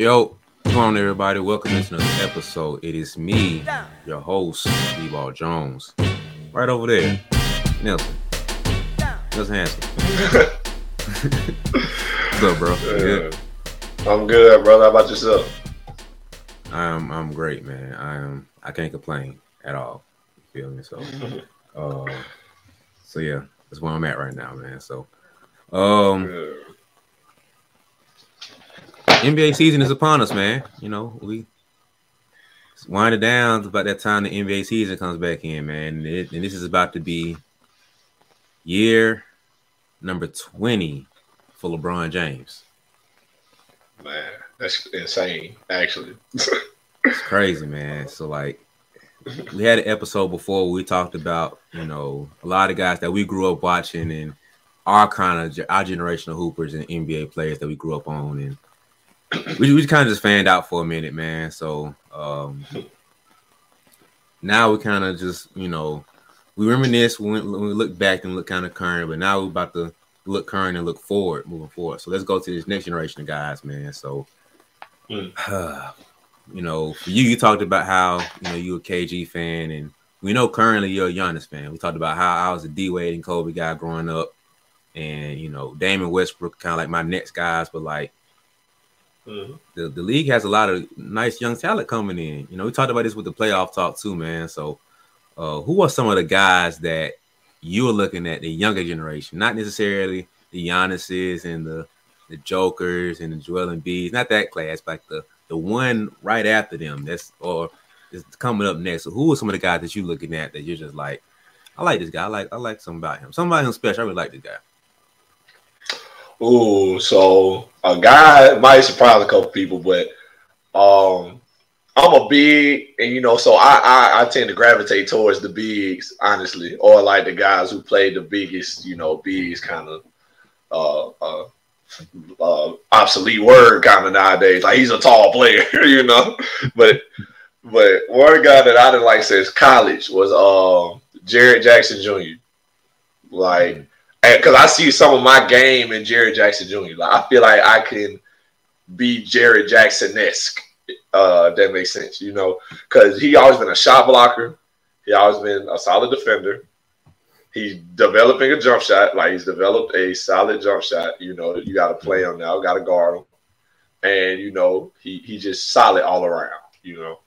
Yo, what's going on, everybody? Welcome to another episode. It is me, your host, D-Ball Jones. Right over there, Nelson. Nelson Hanson. what's up, bro? You good? I'm good, brother. How about yourself? I'm I'm great, man. I am I can't complain at all. You feel me? So uh so yeah, that's where I'm at right now, man. So um Good. NBA season is upon us, man. You know, we wind it down. It's about that time the NBA season comes back in, man. And, it, and this is about to be year number 20 for LeBron James. Man, that's insane, actually. It's crazy, man. So like we had an episode before where we talked about, you know, a lot of guys that we grew up watching and our kind of our generational hoopers and NBA players that we grew up on and we, we kind of just fanned out for a minute, man. So um now we kind of just, you know, we reminisce when, we look back and look kind of current, but now we're about to look current and look forward, moving forward. So let's go to this next generation of guys, man. So Mm. you know, for you, you talked about how you know you a KG fan, and we know currently you're a Giannis fan. We talked about how I was a D Wade and Kobe guy growing up, and you know, Damon Westbrook kind of like my next guys, but like Mhm. the, the league has a lot of nice young talent coming in. You know, we talked about this with the playoff talk too, man. So, uh, who are some of the guys that you are looking at the younger generation, not necessarily the Giannis's and the the Jokers and the Joel Embiid's, not that class, but like the the one right after them. That's or is coming up next. So, who are some of the guys that you're looking at that you're just like, I like this guy. I like I like something about him. Something about him special. I really like this guy. Ooh, so a guy might surprise a couple people, but um, I'm a big, and you know, so I, I I tend to gravitate towards the bigs, honestly, or like the guys who play the biggest, you know, bigs kind of uh, uh, uh, obsolete word kind of nowadays. Like he's a tall player, you know, but but one guy that I didn't like since college was um Jaren Jackson Jr. Like because I see some of my game in Jaren Jackson Jr. Like I feel like I can be Jaren Jackson esque. Uh, that makes sense, you know, because he always been a shot blocker. He always been a solid defender. He's developing a jump shot. Like he's developed a solid jump shot. You know, you got to play him now. Got to guard him, and you know he he just solid all around. You know,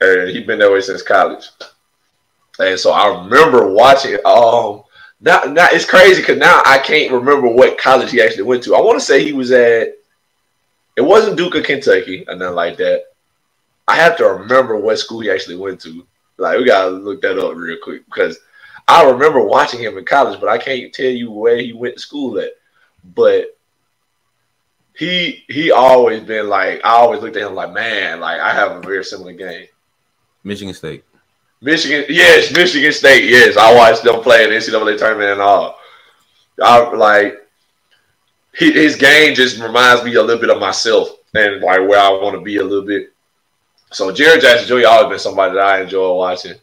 and he been that way since college. And so I remember watching. Um, now, now it's crazy because now I can't remember what college he actually went to. I want to say he was at. It wasn't Duke of Kentucky or nothing like that. I have to remember what school he actually went to. Like we gotta look that up real quick because I remember watching him in college, but I can't tell you where he went to school at. But he he always been like I always looked at him like man, like I have a very similar game. Michigan State. Michigan, yes, Michigan State, yes. I watched them play in the NCAA tournament and all. I like his game just reminds me a little bit of myself and like where I want to be a little bit. So Jaren Jackson Jr. always been somebody that I enjoy watching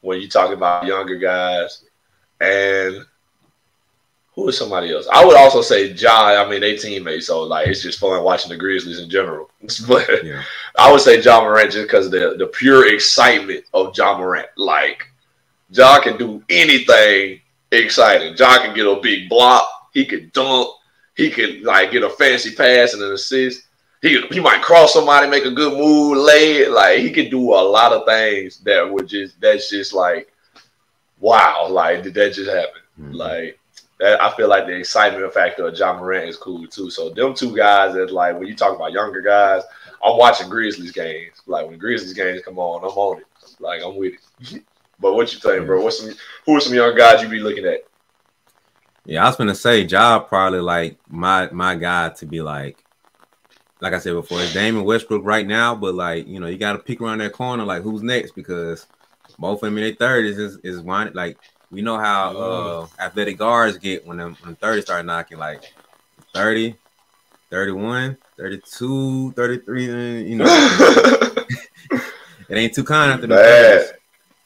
when you talk about younger guys. And who is somebody else? I would also say Ja. I mean, they teammates, so like it's just fun watching the Grizzlies in general. but Yeah. I would say Ja Morant just because the, the pure excitement of Ja Morant. Like, Ja can do anything exciting. Ja can get a big block. He could dunk. He could, like, get a fancy pass and an assist. He, he might cross somebody, make a good move, lay it. Like, he could do a lot of things that would just, that's just like, wow. Like, did that just happen? Mhm. Like, I feel like the excitement factor of Ja Morant is cool too. So them two guys that like when you talk about younger guys, I'm watching Grizzlies games. Like when Grizzlies games come on, I'm on it. Like I'm with it. But what you think, bro? What's some who are some young guys you be looking at? Yeah, I was gonna say Ja probably like my my guy to be like, like I said before, it's Damon Westbrook right now, but like you know you got to pick around that corner like who's next because both of them in their thirties is is one like we know how uh athletic guards get when them when thirty start knocking like 30, 31, 32, 33, and, you know it ain't too kind after the Bad. 30s.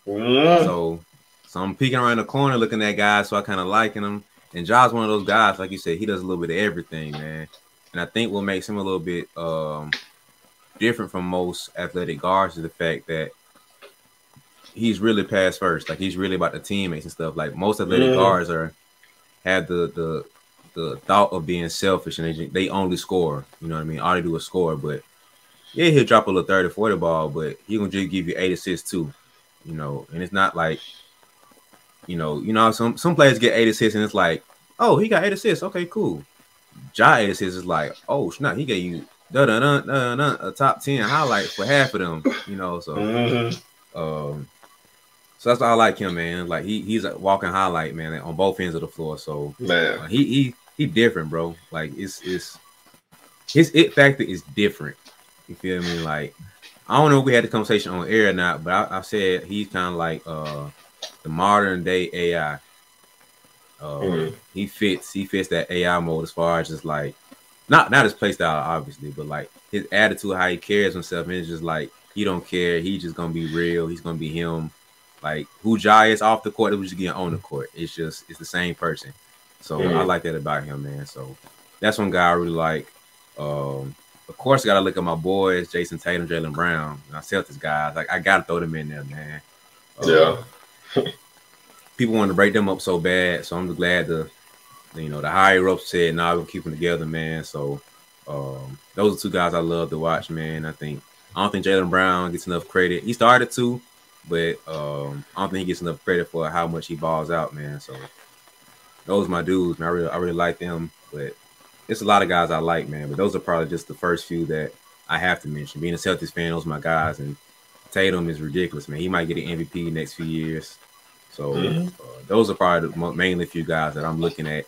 Mm. So, so I'm peeking around the corner looking at guys, so I kind of liking him. And Ja's one of those guys, like you said, he does a little bit of everything, man. And I think what makes him a little bit um different from most athletic guards is the fact that he's really pass first. Like he's really about the teammates and stuff. Like most athletic mm. guards are have the the the thought of being selfish and they, they only score. You know what I mean? All they do is score. But yeah, he'll drop a little 30, 40 ball, but he gonna just give you eight assists too. You know, and it's not like you know, you know, some some players get eight assists and it's like, oh, he got eight assists. Okay, cool. Ja eight assists is like, oh snap, he gave you da da da da da a top ten highlight for half of them. You know, so mm-hmm. um, so that's why I like him, man. Like he he's a walking highlight, man, on both ends of the floor. So man, uh, he he he different, bro. Like it's it's his it factor is different. You feel me? Like I don't know if we had the conversation on air or not, but I, I said he's kind of like uh the modern day AI. Uh, mm-hmm. He fits he fits that AI mode as far as just like not not his play style obviously, but like his attitude, how he carries himself, and it's just like he don't care. He's just gonna be real. He's gonna be him. Like who Ja is off the court, who's just getting on the court. It's just it's the same person. So. I like that about him, man. So that's one guy I really like. Um, of course, I gotta look at my boys, Jayson Tatum, Jaylen Brown. I Celtics guys. Like I gotta throw them in there, man. Uh, yeah. people want to break them up so bad, so I'm glad the, you know, the higher ups said, "Nah, we'll keep them together, man." So um, those are two guys I love to watch, man. I think I don't think Jaylen Brown gets enough credit. He started to, but um, I don't think he gets enough credit for how much he balls out, man. So those are my dudes, man. I really, I really like them, but it's a lot of guys I like, man. But those are probably just the first few that I have to mention. Being a Celtics fan, those are my guys, and Tatum is ridiculous, man. He might get an MVP next few years. So mm-hmm. uh, those are probably the, mainly a few guys that I'm looking at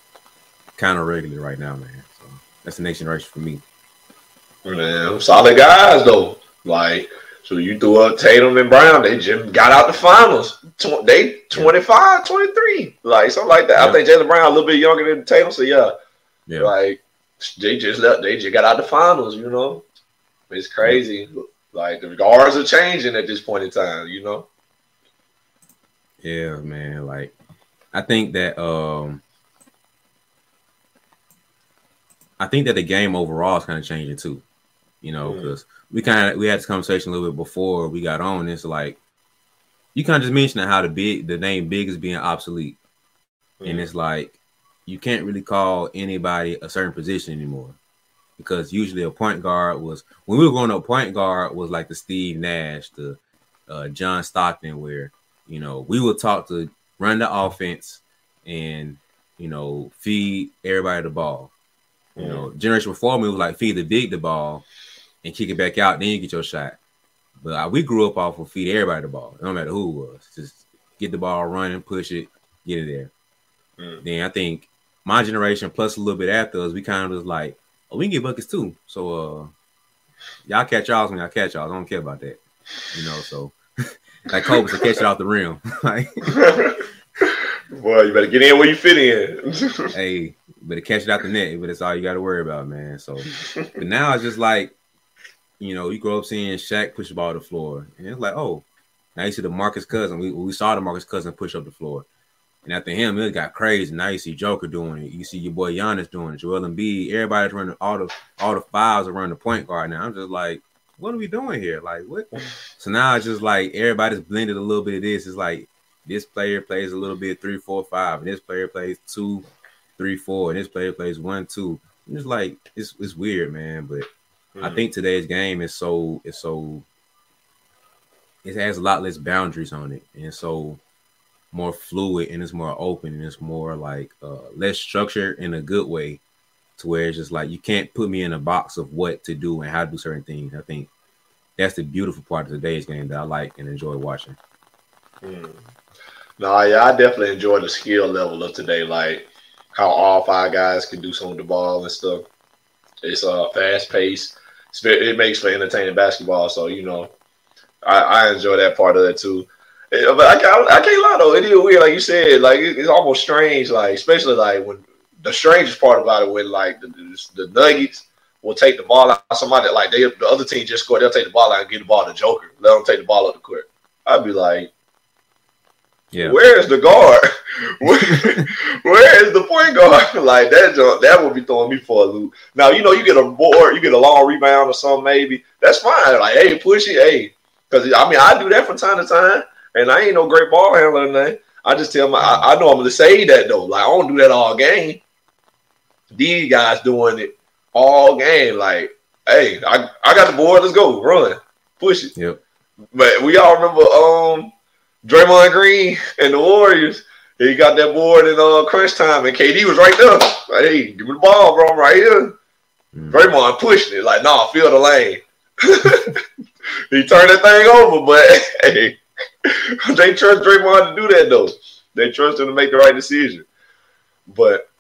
kind of regularly right now, man. So that's the next generation for me. Man, solid guys though. Like so you threw up Tatum and Brown, they just got out the finals. they 25, 23, like something like that. Yeah. I think Jaylen Brown a little bit younger than Tatum, so yeah, yeah. Like they just left, they just got out the finals. You know, it's crazy. Yeah. Like the guards are changing at this point in time. You know. Yeah, man. Like I think that um I think that the game overall is kind of changing too. You know, because we kind of we had this conversation a little bit before we got on. It's like you kind of just mentioned how the big the name big is being obsolete, mm-hmm. and it's like you can't really call anybody a certain position anymore because usually a point guard was when we were going to a point guard was like the Steve Nash, the uh, John Stockton, where you know we would talk to run the offense and you know feed everybody the ball. Mm-hmm. You know, generation before me was like feed the big the ball and kick it back out, then you get your shot. But uh, we grew up off of feed everybody the ball, no matter who it was. Just get the ball running, push it, get it there. Mm. Then I think my generation plus a little bit after us, we kind of was like, oh, we can get buckets too. So uh y'all catch y'all when y'all catch y'all. I don't care about that. You know, so like Kobe to catch it off the rim. like Boy, you better get in where you fit in. hey, better catch it out the net, but it's all you got to worry about, man. So, but now it's just like you know, you grow up seeing Shaq push the ball to the floor, and it's like, oh, now you see DeMarcus Cousin. We we saw DeMarcus Cousin push up the floor, and after him, it got crazy. Now you see Joker doing it. You see your boy Giannis doing it. Joel Embiid. Everybody's running all the all the files around the point guard. Now I'm just like, what are we doing here? Like what? So now it's just like everybody's blended a little bit of this. It's like this player plays a little bit three, four, five, and this player plays two, three, four, and this player plays one, two. It's like it's it's weird, man, but Mm-hmm. I think today's game is so is so it has a lot less boundaries on it and so more fluid and it's more open and it's more like uh, less structured in a good way to where it's just like you can't put me in a box of what to do and how to do certain things. I think that's the beautiful part of today's game that I like and enjoy watching. Mm. No, yeah, I definitely enjoy the skill level of today, like how all five guys can do some of the ball and stuff. It's uh fast paced it makes for entertaining basketball. So you know, I, I enjoy that part of it too. Eh, but I can't, I can't lie though, it is weird, like you said, like it's almost strange, like especially like when the strangest part about it when like the, the, Nuggets will take the ball out. Somebody like they the other team just scored, they'll take the ball out and get the ball to Joker. Let them take the ball up the court. I'd be like, Yeah. Where is the guard? where, where is the point guard? like that, that would be throwing me for a loop. Now you know you get a board, you get a long rebound or something, maybe that's fine. Like hey, push it, hey, because I mean I do that from time to time, and I ain't no great ball handler. Nothing. I just tell my, I, I know I'm gonna say that though. Like I don't do that all game. These guys doing it all game. Like hey, I, I got the board. Let's go, run, push it. Yep. But we all remember um Draymond Green and the Warriors. He got that board in uh, crunch time, and KD was right there. Like, hey, give me the ball, bro. I'm right here. Mm. Draymond pushing it like, nah, feel the lane. he turned that thing over, but hey, they trust Draymond to do that though. They trust him to make the right decision. But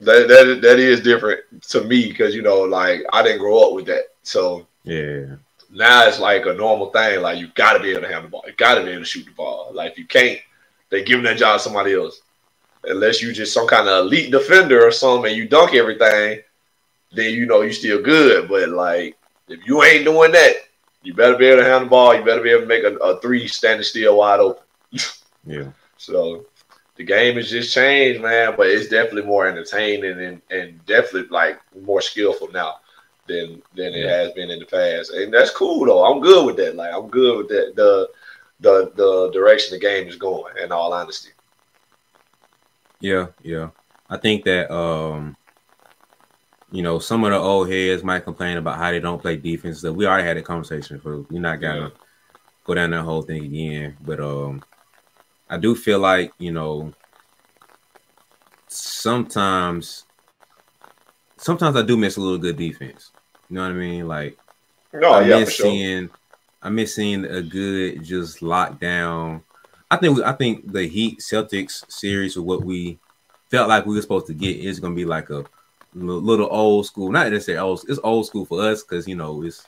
that that that is different to me because you know, like I didn't grow up with that. So yeah, now it's like a normal thing. Like you got to be able to handle the ball. You got to be able to shoot the ball. Like if you can't, they giving that job to somebody else. Unless you just some kind of elite defender or something, and you dunk everything, then you know you still good. But like if you ain't doing that, you better be able to handle the ball. You better be able to make a, a three standing still wide open. yeah. So the game has just changed, man. But it's definitely more entertaining and, and definitely like more skillful now than than it has been in the past. And that's cool though. I'm good with that. Like I'm good with that. The the the direction the game is going, in all honesty. Yeah, yeah. I think that um you know, some of the old heads might complain about how they don't play defense. So we already had a conversation, so we're not gonna yeah. go down that whole thing again. But um I do feel like, you know, sometimes sometimes I do miss a little good defense. You know what I mean? Like, no, I yeah, miss sure. seeing, I miss seeing a good just lockdown. I think I think the Heat Celtics series of what we felt like we were supposed to get is going to be like a little old school. Not necessarily old. It's old school for us because you know it's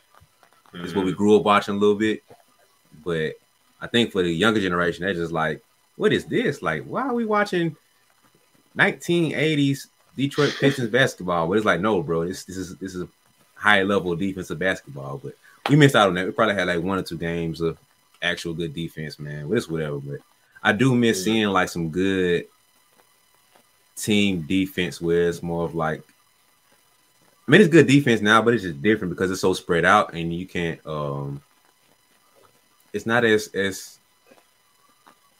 mm-hmm. it's what we mm-hmm. grew up watching a little bit. But I think for the younger generation, they're just like, what is this? Like, why are we watching 1980s Detroit Pistons basketball? But it's like, no, bro, this this is this is high level defensive basketball, but we missed out on that. We probably had like one or two games of actual good defense, man. It's whatever. But I do miss seeing like some good team defense where it's more of like I mean it's good defense now, but it's just different because it's so spread out and you can't um it's not as as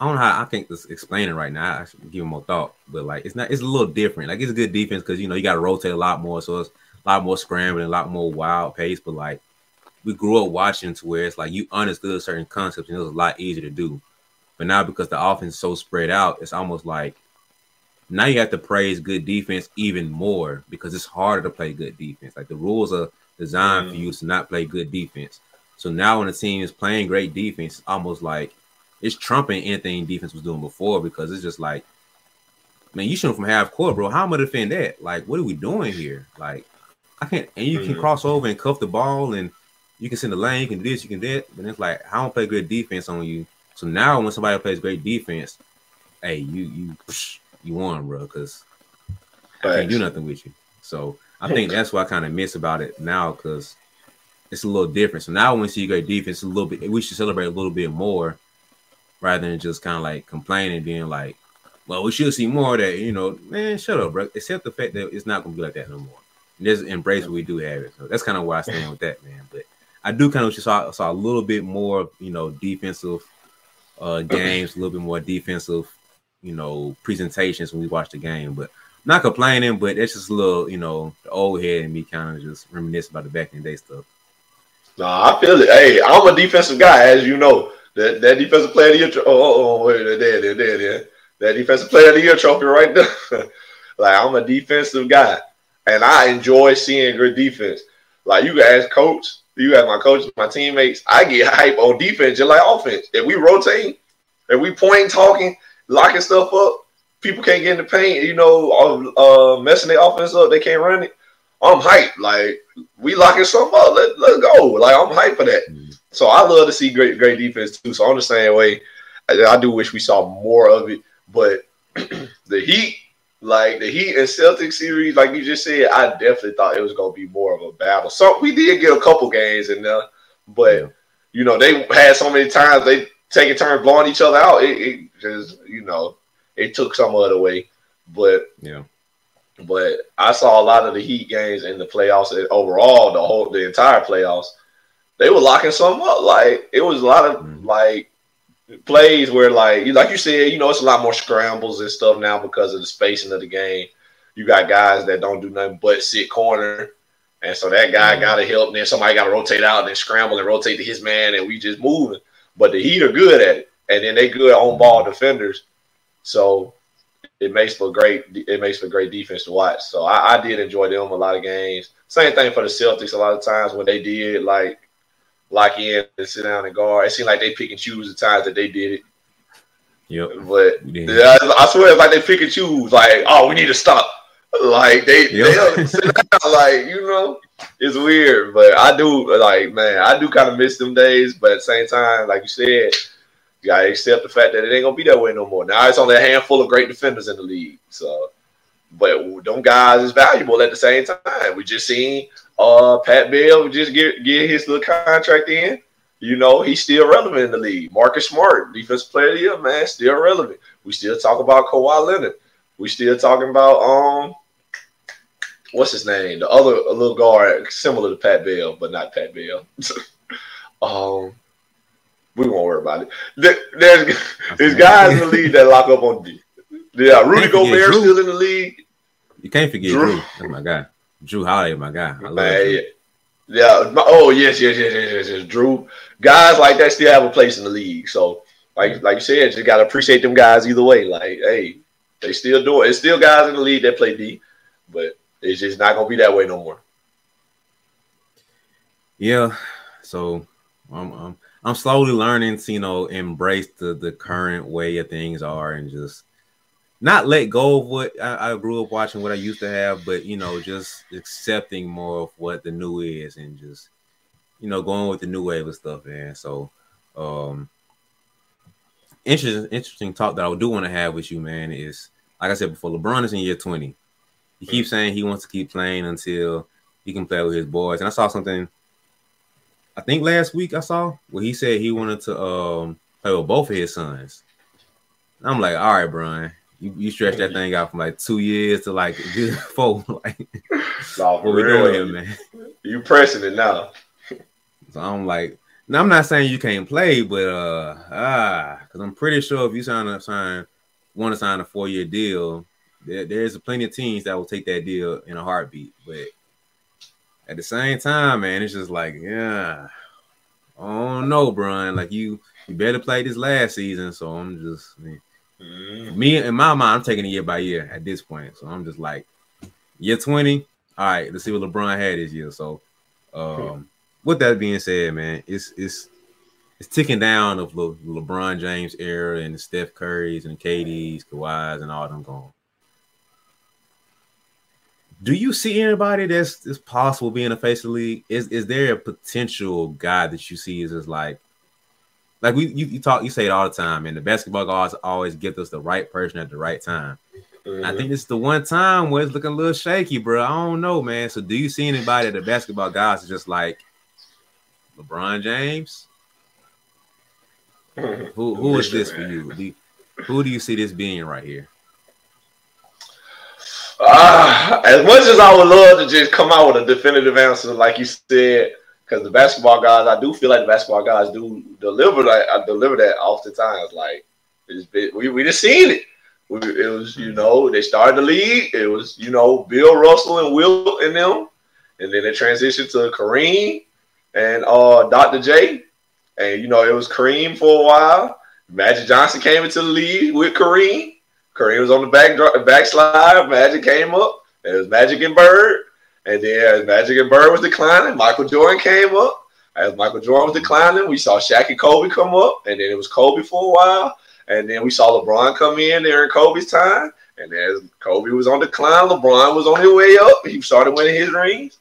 I don't know how I can't explain it right now. I should give more thought, but like it's not it's a little different. Like it's a good defense because you know you got to rotate a lot more, so it's a lot more scrambling, a lot more wild pace. But like we grew up watching to where it's like you understood certain concepts and it was a lot easier to do. But now because the offense is so spread out, it's almost like now you have to praise good defense even more because it's harder to play good defense. Like the rules are designed mm. for you to not play good defense. So now when a team is playing great defense, it's almost like it's trumping anything defense was doing before because it's just like, man, you shooting from half court, bro. How am I defend that? Like, what are we doing here? Like, I can't. And you mm-hmm. can cross over and cuff the ball, and you can send the lane. You can do this, you can do that. But it's like I don't play good defense on you. So now when somebody plays great defense, hey, you you you won, bro, because I can't do nothing with you. So I think that's what I kind of miss about it now because it's a little different. So now when we see great defense, a little bit, we should celebrate a little bit more rather than just kind of like complaining, being like, well, we should see more of that. You know, man, shut up, bro. Except the fact that it's not gonna be like that no more just embrace what we do have it. So that's kind of where I stand with that, man. But I do kind of saw saw a little bit more, you know, defensive uh games, a little bit more defensive, you know, presentations when we watch the game. But not complaining, but it's just a little, you know, the old head and me kind of just reminisce about the back in the day stuff. Nah, I feel it. Hey, I'm a defensive guy, as you know. That that defensive player of the year. Oh, oh, oh, there, there, there, there. That defensive player of the year trophy right there. like I'm a defensive guy and I enjoy seeing good defense. Like you guys, coach, you have my coach, my teammates. I get hype on defense just like offense. If we rotate, if we point, talking, locking stuff up, people can't get in the paint. You know, uh, messing the offense up, they can't run it. I'm hyped. Like we locking something up. Let let's go. Like I'm hyped for that. Mm-hmm. So I love to see great great defense too. So I'm the same way. I, I do wish we saw more of it, but the Heat like the Heat and Celtics series, like you just said, I definitely thought it was gonna be more of a battle. So we did get a couple games in there, but yeah. you know they had so many times they taking turns blowing each other out. It, it just you know it took some other way, but yeah. But I saw a lot of the Heat games in the playoffs and overall the whole the entire playoffs. They were locking some up. Like it was a lot of mm-hmm. like plays where like like you said, you know, it's a lot more scrambles and stuff now because of the spacing of the game. You got guys that don't do nothing but sit corner. And so that guy mm-hmm. got to help, and then somebody got to rotate out and then scramble and rotate to his man, and we just moving. But the Heat are good at it, and then they good on ball defenders. So it makes for great it makes for great defense to watch. So I, I, did enjoy them a lot of games. Same thing for the Celtics. A lot of times when they did like lock in and sit down and guard, it seemed like they pick and choose the times that they did it. Yep. But yeah, I, swear it's like they pick and choose. Like, oh, we need to stop. Like they, yep. they sit down, like you know, it's weird. But I do like, man, I do kind of miss them days. But at the same time, like you said you gotta accept the fact that it ain't gonna be that way no more. Now it's only a handful of great defenders in the league. So, but them guys is valuable at the same time. We just seen uh Pat Bell just get get his little contract in. You know, he's still relevant in the league. Marcus Smart, defensive player of the year, man, still relevant. We still talk about Kawhi Leonard. We still talking about um what's his name? The other little guard similar to Pat Bell, but not Pat Bell. um we won't worry about it. There's there's guys in the league that lock up on D. Yeah, Rudy Gobert still in the league. You can't forget Jrue. Jrue. That's my guy. Jrue Holiday, my guy. I love Man, yeah. yeah. Oh yes, yes, yes, yes, yes, yes. Jrue. Guys like that still have a place in the league. So, like, like you said, you gotta appreciate them guys either way. Like, hey, they still do it. It's still guys in the league that play D, but it's just not gonna be that way no more. Yeah. So, um, um I'm slowly learning to you know embrace the the current way of things are and just not let go of what I, I, grew up watching, what I used to have, but you know, just accepting more of what the new is and just you know going with the new wave of stuff, man. So, um, interesting, interesting talk that I do want to have with you, man, is like I said before, LeBron is in year 20. He keeps saying he wants to keep playing until he can play with his boys, and I saw something I think last week I saw where he said he wanted to um play with both of his sons. I'm like, all right, Bron, you, you stretch that thing out from like two years to like four. like, no, what we doing here, man? You pressing it now. so I'm like, now I'm not saying you can't play, but uh ah, because I'm pretty sure if you sign a sign want to sign a four year deal, there, there's plenty of teams that will take that deal in a heartbeat. But at the same time, man, it's just like, yeah, oh no, Bron, like you, you better play this last season. So I'm just, I mean, mm. me in my mind, I'm taking it year by year at this point. So I'm just like, year 20, all right, let's see what LeBron had this year. So, um, with that being said, man, it's it's it's ticking down of Le- LeBron James era and Steph Currys and KDs, Kawhis, and all them gone do you see anybody that's, that's possible being a face of the league? Is is there a potential guy that you see is just like like we you, you talk you say it all the time, and the basketball guys always get us the right person at the right time. Mm-hmm. I think this is the one time where it's looking a little shaky, bro. I don't know, man. So do you see anybody the basketball guys is just like LeBron James? who who is this for you? Who do you see this being right here? Uh, as much as I would love to just come out with a definitive answer, like you said, because the basketball guys, I do feel like the basketball guys do deliver that. I deliver that oftentimes. Like been, we we just seen it. We, it was you know they started the league. It was you know Bill Russell and Wilt and them, and then they transitioned to Kareem and uh, Dr. J, and you know it was Kareem for a while. Magic Johnson came into the league with Kareem. Kareem was on the back backslide. Magic came up. It was Magic and Bird. And then as Magic and Bird was declining, Michael Jordan came up. As Michael Jordan was declining, we saw Shaq and Kobe come up. And then it was Kobe for a while. And then we saw LeBron come in there in Kobe's time. And as Kobe was on decline, LeBron was on his way up. He started winning his rings.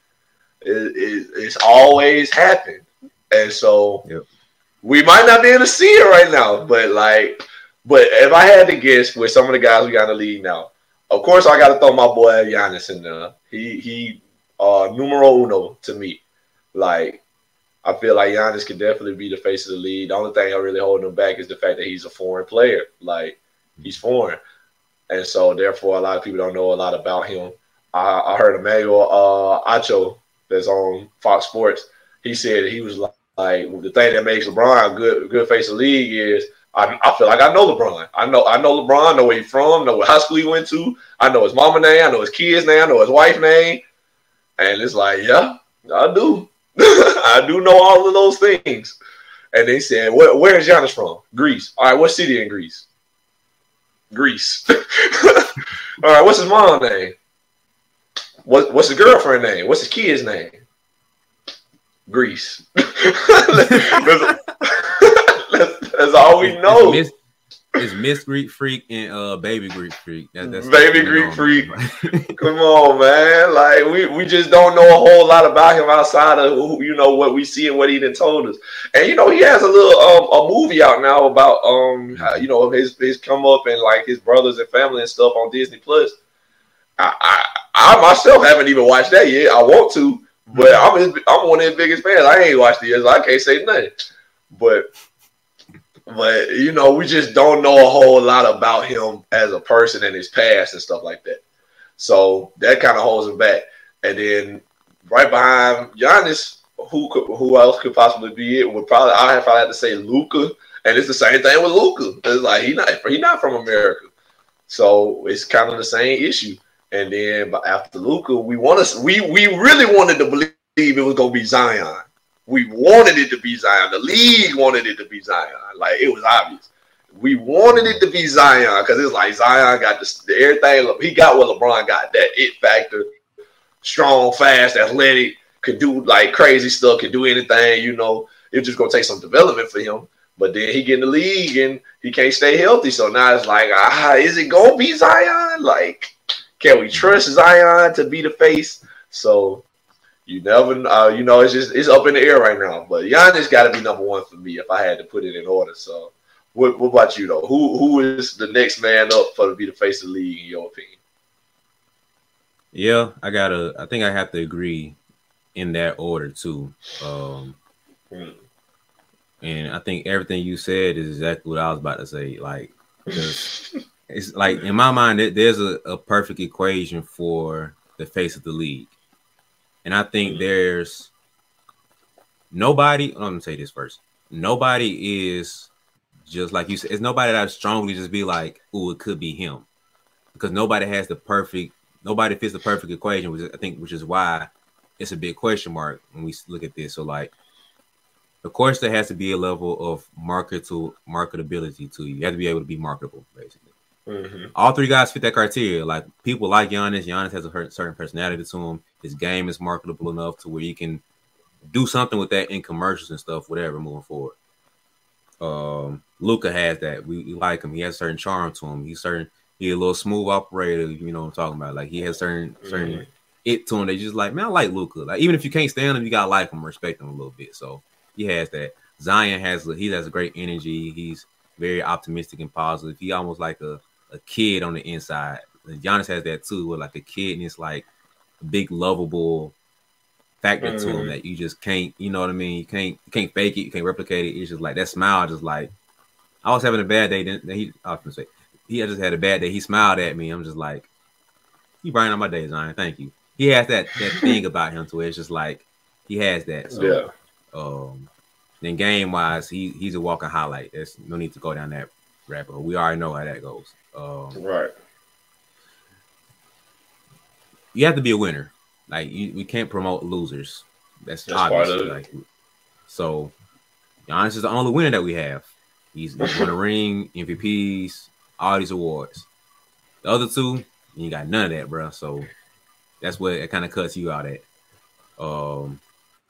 It, it, it's always happened. And so yep. we might not be able to see it right now, but like but if I had to guess with some of the guys we got in the league now, of course I got to throw my boy Giannis in there. He he, uh, numero uno to me. Like I feel like Giannis could definitely be the face of the league. The only thing I really holding him back is the fact that he's a foreign player. Like he's foreign, and so therefore a lot of people don't know a lot about him. I, I heard Emmanuel uh, Acho that's on Fox Sports. He said he was like, like the thing that makes LeBron a good good face of the league is I, I, feel like I know LeBron. I know I know LeBron. Know where he's from. Know what high school he went to. I know his mama name. I know his kids name. I know his wife name. And it's like, yeah, I do. I do know all of those things. And they said, Where, where is Giannis from? Greece. All right, what city in Greece? Greece. all right, what's his mom name? What, what's his girlfriend name? What's his kid's name? Greece. that's, that's, all we know. It's Miss Greek Freak and uh Baby Greek Freak. That, that's Baby Greek Freak. Come on, man. Like we, we just don't know a whole lot about him outside of who, you know what we see and what he done told us. And you know he has a little um a movie out now about um you know his his come up and like his brothers and family and stuff on Disney Plus. I, I I myself haven't even watched that yet. I want to, but I'm his, I'm one of his biggest fans. I ain't watched it yet, so I can't say nothing. But but you know, we just don't know a whole lot about him as a person and his past and stuff like that. So that kind of holds him back. And then right behind Giannis, who could, who else could possibly be it? Would probably I have, I had to say Luka. and it's the same thing with Luka. It's like he not he not from America, so it's kind of the same issue. And then after Luka, we want to we we really wanted to believe it was gonna be Zion we wanted it to be Zion. The league wanted it to be Zion. Like it was obvious. We wanted it to be Zion because it's like Zion got the, the everything. He got what LeBron got. That it factor, strong, fast, athletic, could do like crazy stuff, could do anything. You know, it's just gonna take some development for him. But then he get in the league and he can't stay healthy. So now it's like, ah, is it gonna be Zion? Like, can we trust Zion to be the face? So you never, uh, you know, it's just it's up in the air right now. But Giannis got to be number one for me if I had to put it in order. So, what, what about you though? Who who is the next man up for to be the face of the league in your opinion? Yeah, I gotta. I think I have to agree in that order too. Um. And I think everything you said is exactly what I was about to say. Like, it's like in my mind, there's a, a perfect equation for the face of the league. And I think mm-hmm. there's nobody. Let me say this first. Nobody is just like you said. It's nobody that I strongly just be like, "Oh, it could be him," because nobody has the perfect. Nobody fits the perfect equation, which I think, which is why it's a big question mark when we look at this. So, like, of course, there has to be a level of market to marketability to you. You have to be able to be marketable, basically. Mm-hmm. All three guys fit that criteria. Like people like Giannis. Giannis has a certain personality to him. His game is marketable enough to where you can do something with that in commercials and stuff, whatever, moving forward. Um, Luka has that. We, we, like him. He has a certain charm to him. He's certain. He's a little smooth operator. You know what I'm talking about? Like he has certain certain mm-hmm. it to him. They just like man, I like Luka. Like even if you can't stand him, you gotta like him, respect him a little bit. So he has that. Zion has he has a great energy. He's very optimistic and positive. He almost like a a kid on the inside. Giannis has that too, with like a kid, and it's like a big lovable factor mm-hmm. to him mm-hmm. that you just can't, you know what I mean? You can't, you can't fake it, you can't replicate it. It's just like that smile, just like I was having a bad day. Then he, I was gonna say, he just had a bad day. He smiled at me. I'm just like, you brighten up my day, Zion. Thank you. He has that that thing about him to where it's just like he has that. So, yeah. Um, then game wise, he he's a walking highlight. There's no need to go down that rabbit hole. We already know how that goes. Um, right. You have to be a winner. Like you, we can't promote losers. That's, That's obvious. Like, so Giannis is the only winner that we have. He's, he's won a ring, MVPs, all these awards. The other two, you got none of that, bro. So that's what it kind of cuts you out at. Um,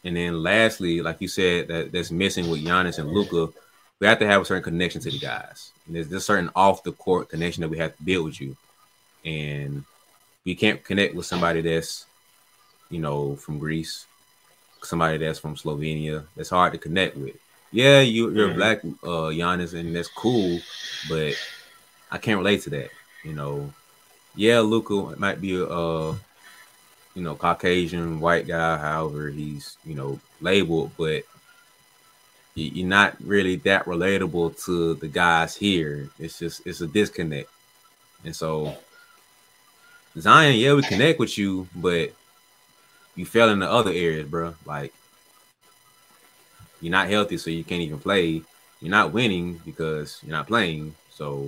and then lastly, like you said, that that's missing with Giannis and Luka we have to have a certain connection to the guys. And there's a certain off the court connection that we have to build with you. And we can't connect with somebody that's, you know, from Greece, somebody that's from Slovenia. That's hard to connect with. Yeah, you, you're black, uh, Giannis, and that's cool, but I can't relate to that. You know, yeah, Luka might be a, uh, you know, Caucasian white guy, however he's, you know, labeled, but you're not really that relatable to the guys here. It's just it's a disconnect, and so Zion, yeah, we connect with you, but you fell in the other areas, bro. Like you're not healthy, so you can't even play. You're not winning because you're not playing. So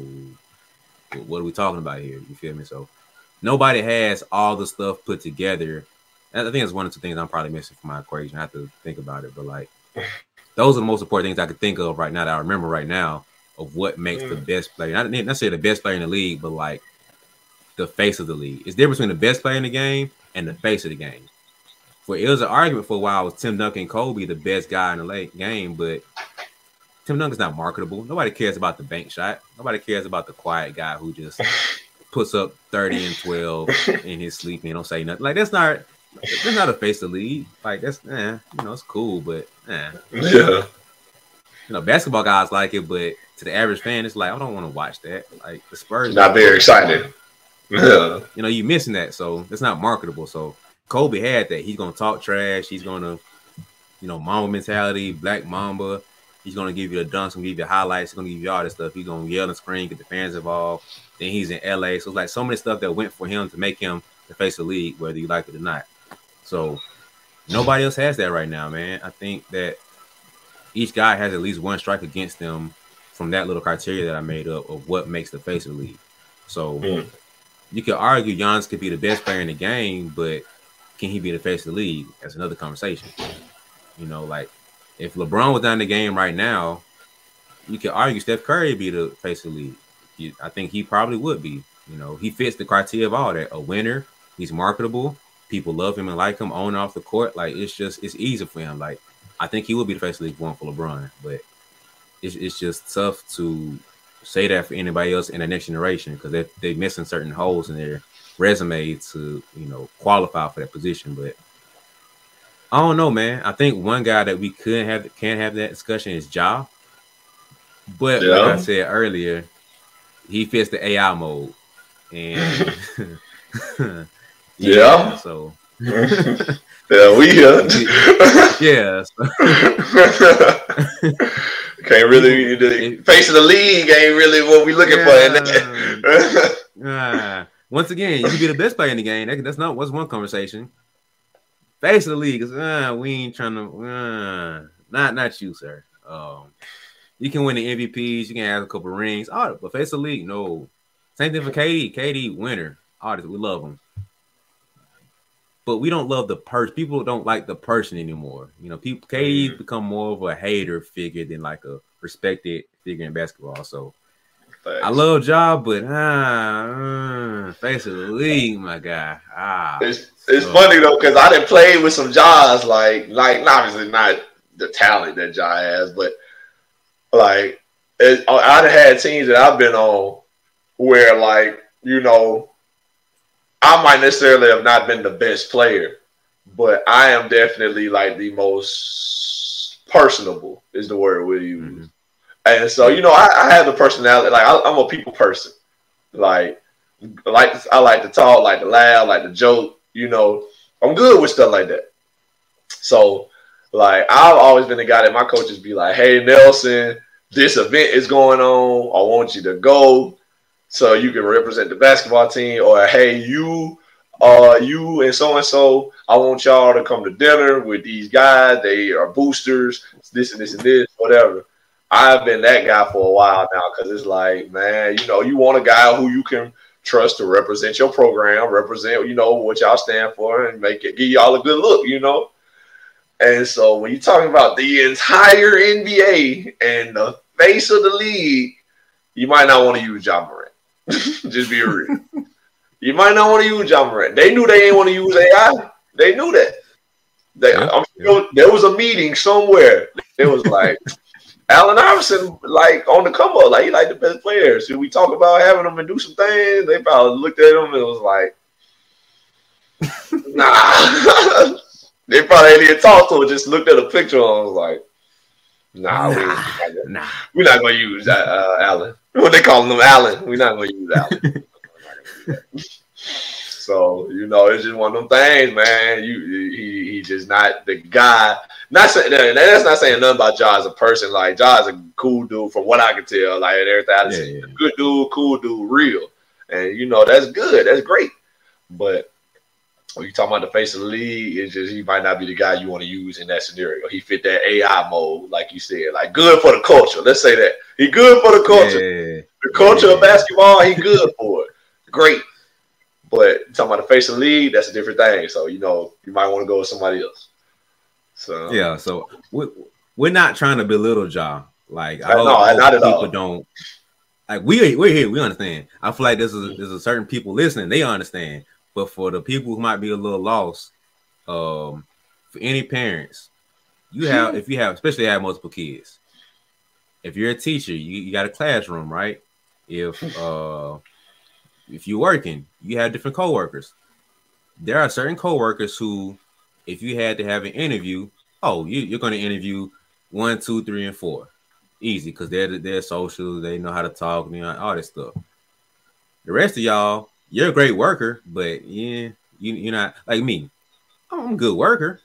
what are we talking about here? You feel me? So nobody has all the stuff put together. I think it's one of the things I'm probably missing from my equation. I have to think about it, but like those are the most important things I could think of right now that I remember right now of what makes mm. the best player. Not necessarily the best player in the league, but like the face of the league. It's different between the best player in the game and the face of the game. For it was an argument for a while was Tim Duncan Kobe the best guy in the late game, but Tim Duncan's not marketable. Nobody cares about the bank shot. Nobody cares about the quiet guy who just puts up 30 and 12 in his sleep and don't say nothing. Like that's not that's not a face to lead. Like that's eh, you know, it's cool, but eh. Yeah. You know, basketball guys like it, but to the average fan, it's like I don't want to watch that. Like the Spurs not very excited. Yeah. You know, you're missing that. So it's not marketable. So Kobe had that. He's gonna talk trash. He's gonna, you know, Mamba mentality, Black Mamba. He's gonna give you the dunks, gonna give you highlights, he's gonna give you all this stuff. He's gonna yell and scream, get the fans involved. Then he's in LA, so it's like so many stuff that went for him to make him the face of the league, whether you like it or not. So nobody else has that right now, man. I think that each guy has at least one strike against them from that little criteria that I made up of what makes the face of the league. So mm. you could argue Giannis could be the best player in the game, but can he be the face of the league? That's another conversation. You know, like if LeBron was down the game right now, you could argue Steph Curry be the face of the league. I think he probably would be. You know, he fits the criteria of all that. A winner, he's marketable. People love him and like him on and off the court. Like it's just it's easy for him. Like I think he will be the face of the league one for LeBron, but it's it's just tough to say that for anybody else in the next generation because they they're missing certain holes in their resume to you know qualify for that position. But I don't know, man. I think one guy that we could have can't have that discussion is Ja. But yeah. like I said earlier, he fits the AI mode, and yeah, so. yeah, we here. yeah. Can't really the face of the league ain't really what we looking yeah. for. uh, once again, you can be the best player in the game. That, that's not what's one conversation. Face of the league is uh, we ain't trying to uh, not not you, sir. Um, you can win the MVPs, you can have a couple rings. Oh, but face of the league, no. Same thing for KD. KD winner. Artist, we love him. But we don't love the person. People don't like the person anymore. You know, people KD mm-hmm. become more of a hater figure than like a respected figure in basketball. So Thanks. I love Ja, but ah, uh, face of the league, my guy. Ah, it's it's so. funny though because I didn't play with some jaws like like obviously not the talent that Ja has, but like it, I've had teams that I've been on where like you know I might necessarily have not been the best player, but I am definitely like the most personable is the word we use. Mm-hmm. And so, you know, I, I have the personality. Like I, am a people person. Like, like I like to talk, like to laugh, like to joke. You know, I'm good with stuff like that. So, like, I've always been the guy that my coaches be like, "Hey, Nelson, this event is going on. I want you to go so you can represent the basketball team." Or, "Hey, you." uh, you and so and so, I want y'all to come to dinner with these guys. They are boosters, this and this and this, whatever. I've been that guy for a while now because it's like, man, you know, you want a guy who you can trust to represent your program, represent, you know, what y'all stand for, and make it give y'all a good look, you know. And so when you're talking about the entire NBA and the face of the league, you might not want to use Ja Morant. Just be real. you might not want to use Ja Morant. They knew they didn't want to use AI. They knew that. They, yeah, I'm sure yeah. there was a meeting somewhere. It was like Allen Iverson, like on the come up, like he like the best players. Should we talk about having them and do some things? They probably looked at him and was like, nah. they probably didn't even talk to him, just looked at a picture and was like, nah, nah, we, nah. we're not gonna use uh, uh, Allen. What they calling him Allen? We're not gonna use Allen. so you know, it's just one of them things, man. You he he just not the guy not saying that's not saying nothing about Ja as a person. Like Ja is a cool dude from what I can tell. Like everything, yeah, yeah. good dude, cool dude, real, and you know that's good. That's great. But when you talking about the face of the league, it's just he might not be the guy you want to use in that scenario. He fit that AI mode, like you said, like good for the culture. Let's say that he good for the culture. Yeah. The culture yeah. of basketball, he good for it. Great. But talking about the face of the league, that's a different thing. So you know, you might want to go with somebody else. So yeah, so we, we're not trying to belittle Ja. Like I hope, no, I hope people all. don't like we we're here, we understand. I feel like there's a there's a certain people listening, they understand. But for the people who might be a little lost, um, for any parents, you have if you have especially have multiple kids, if you're a teacher, you, you got a classroom, right? If uh if you're working, you have different coworkers. There are certain coworkers who, if you had to have an interview, oh, you, are going to interview one, two, three, and four, easy because they're they're social, they know how to talk, you know, all this stuff. The rest of y'all, you're a great worker, but yeah, you you're not like me. I'm a good worker,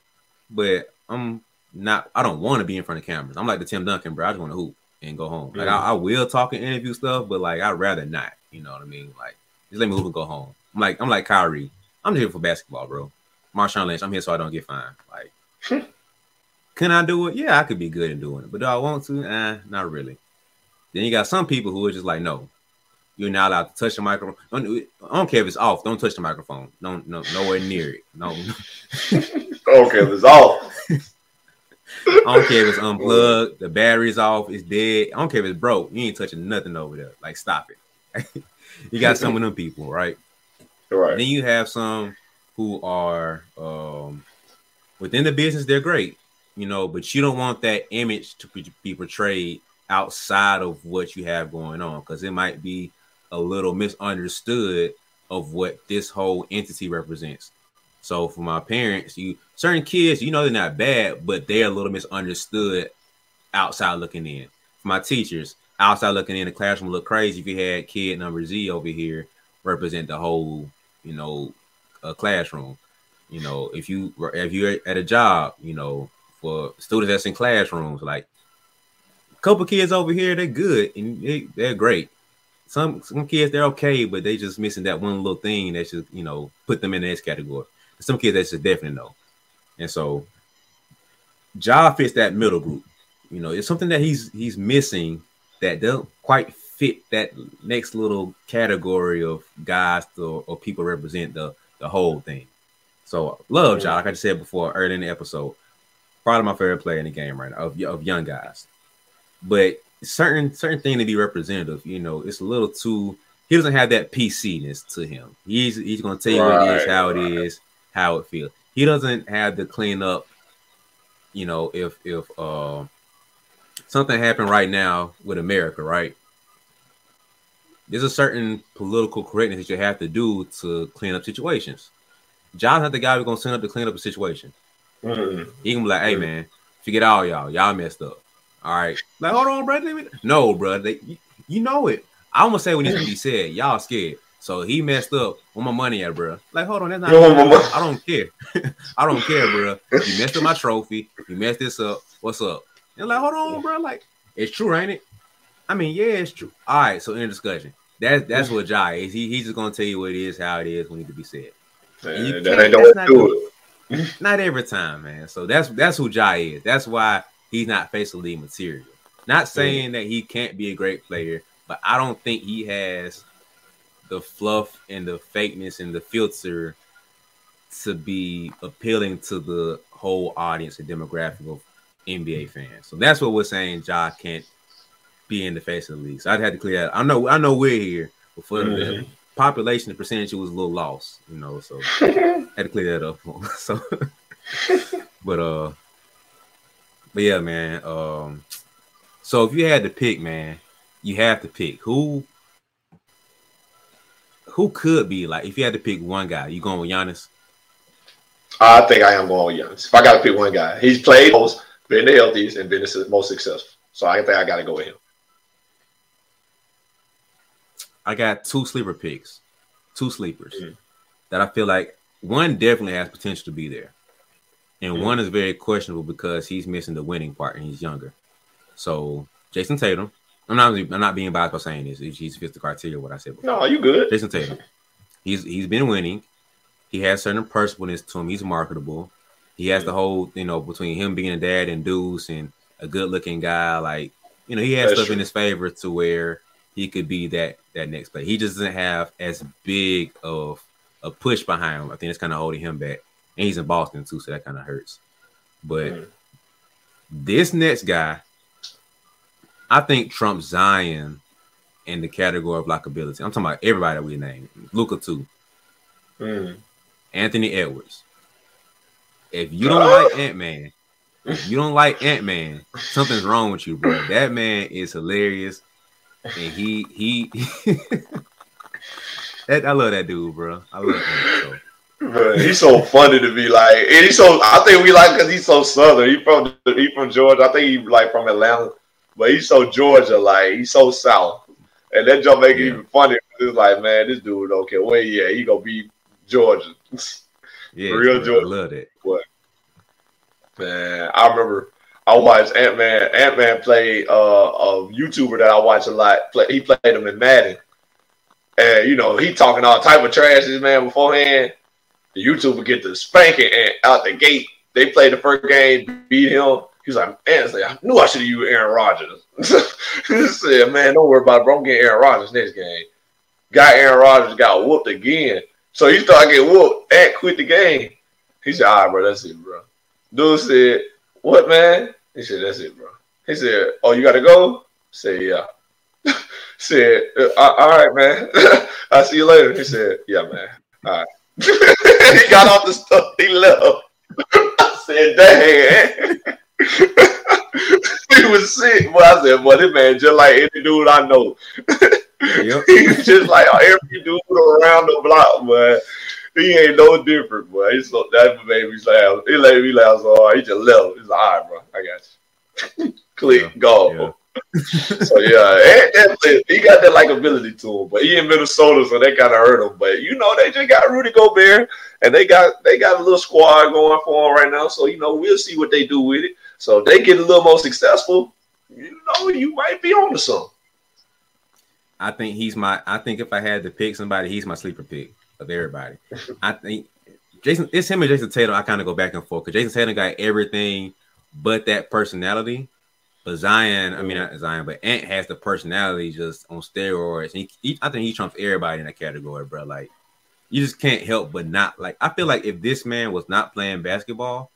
but I'm not. I don't want to be in front of cameras. I'm like the Tim Duncan, bro. I just want to hoop and go home. Like I, I, will talk and interview stuff, but like I'd rather not. You know what I mean? Like just let me hoop and go home. I'm like I'm like Kyrie. I'm here for basketball, bro. Marshawn Lynch. I'm here so I don't get fined. Like, can I do it? Yeah, I could be good in doing it, but do I want to? Eh, not really. Then you got some people who are just like, no, you're not allowed to touch the microphone. Don't, I don't care if it's off. Don't touch the microphone. Don't no nowhere near it. No. okay, if it's off. I don't care if it's unplugged, the battery's off, it's dead. I don't care if it's broke. You ain't touching nothing over there. Like stop it. you got some of them people, right? Right. Then you have some who are um, within the business, they're great, you know, but you don't want that image to be portrayed outside of what you have going on because it might be a little misunderstood of what this whole entity represents. So for my parents, you certain kids, you know they're not bad, but they're a little misunderstood outside looking in. For my teachers, outside looking in, the classroom look crazy if you had kid number Z over here represent the whole, you know, uh, classroom. You know, if you if you're at a job, you know, for students that's in classrooms, like a couple kids over here, they're good and they, they're great some some kids they're okay, but they just missing that one little thing that should you know put them in the category. Some kids that's just definitely no, and so Ja fits that middle group. You know, it's something that he's he's missing that don't quite fit that next little category of guys to, or people represent the the whole thing. So love Ja, like I just said before early in the episode, probably my favorite player in the game right now of, of young guys. But certain certain thing to be representative. You know, it's a little too. He doesn't have that PC-ness to him. He's he's gonna tell you right, what it is, how right. it is, how it feels. He doesn't have to clean up. You know, if if uh, something happened right now with America, right? There's a certain political correctness that you have to do to clean up situations. Ja's not the guy who's gonna send up to clean up a situation. Mm-hmm. He can be like, "Hey, man, forget all y'all. Y'all messed up. All right. Like, hold on, bro. No, bro. They, you, you know it. I'm gonna say what needs to be said. Y'all scared. So he messed up. Where my money at, bro? Like, hold on, that's not. I don't care. I don't care, bro. You messed up my trophy. You messed this up. What's up? And like, hold on, bro. Like, it's true, ain't it? I mean, yeah, it's true. All right. So in discussion, that's that's what Ja is. He, he's just gonna tell you what it is, how it is, what needs to be said. Man, that ain't not, do it. not every time, man. So that's that's who Ja is. That's why he's not face of league material. Not saying that he can't be a great player, but I don't think he has the fluff and the fakeness and the filter to be appealing to the whole audience and demographic of NBA fans. So that's what we're saying. Ja can't be in the face of the league. So I'd have to clear that. I know. I know we're here, but for mm-hmm. the population, the percentage was a little lost. You know, so I had to clear that up. so, but uh, but yeah, man. Um, so if you had to pick, man, you have to pick who who could be like if you had to pick one guy, you going with Giannis? I think I am going with Giannis. If I got to pick one guy, he's played most, been the healthiest, and been the most successful. So I think I got to go with him. I got two sleeper picks, two sleepers mm-hmm. that I feel like one definitely has potential to be there. And mm-hmm. one is very questionable because he's missing the winning part and he's younger. So Jayson Tatum, I'm not I'm not being biased by saying this. He fits the criteria what I said. Before. No, you good. Jayson Tatum, he's he's been winning. He has certain personableness to him. He's marketable. He has the whole, you know, between him being a dad and Deuce and a good looking guy, like, you know, he has That's stuff true. in his favor to where he could be that that next play. He just doesn't have as big of a push behind him. I think it's kind of holding him back. And he's in Boston too, so that kind of hurts. But mm. this next guy, I think Trump Zion in the category of likability. I'm talking about everybody that we named. Luka too. Mm. Anthony Edwards. If you don't like Ant Man, if you don't like Ant Man, something's wrong with you, bro. That man is hilarious, and he he. that, I love that dude, bro. I love him. So. He's so funny to be like, and he's so. I think we like because he's so southern. He from he from Georgia. I think he like from Atlanta, but he's so Georgia like. He's so south, and that just make it even funny. It's like, man, this dude don't care where he at. He gonna be Georgia. Yeah, real Georgia. I love it. What? Man, I remember I watched Ant Man. Ant Man played uh, a YouTuber that I watch a lot. Play, he played him in Madden, and you know he talking all type of trash. This man beforehand, the YouTuber get the spanking and out the gate. They played the first game, beat him. He's like, man, like, I knew I should have used Aaron Rodgers. he said, man, don't worry about it, bro. I'm getting Aaron Rodgers next game. Got Aaron Rodgers, got whooped again. So he started getting whooped and quit the game. He said, all right, bro, that's it, bro. Dude said, what, man? He said, that's it, bro. He said, oh, you got to go? Say, yeah. said, uh, all right, man. I'll see you later. He said, yeah, man. All right. He got off the stuff. He left. I said, dang. he was sick. Boy, I said, boy, this man just like any dude I know. Yep. He's just like every dude around the block, but he ain't no different, boy. He's so that made me laugh. He made me laugh so hard. He just left. He's like, all right, bro, I got you. Click, yeah. go. Yeah. So yeah, and, he got that likability to him, but he in Minnesota, so they kind of hurt him. But you know, they just got Rudy Gobert, and they got they got a little squad going for him right now. So you know, we'll see what they do with it. So if they get a little more successful, you know, you might be on to something. I think he's my. I think if I had to pick somebody, he's my sleeper pick of everybody. I think Jayson. It's him and Jayson Tatum. I kind of go back and forth because Jayson Tatum got everything but that personality. But Zion, I mean not Zion, but Ant has the personality just on steroids. He, he, I think he trumps everybody in that category, bro. Like you just can't help but not like. I feel like if this man was not playing basketball,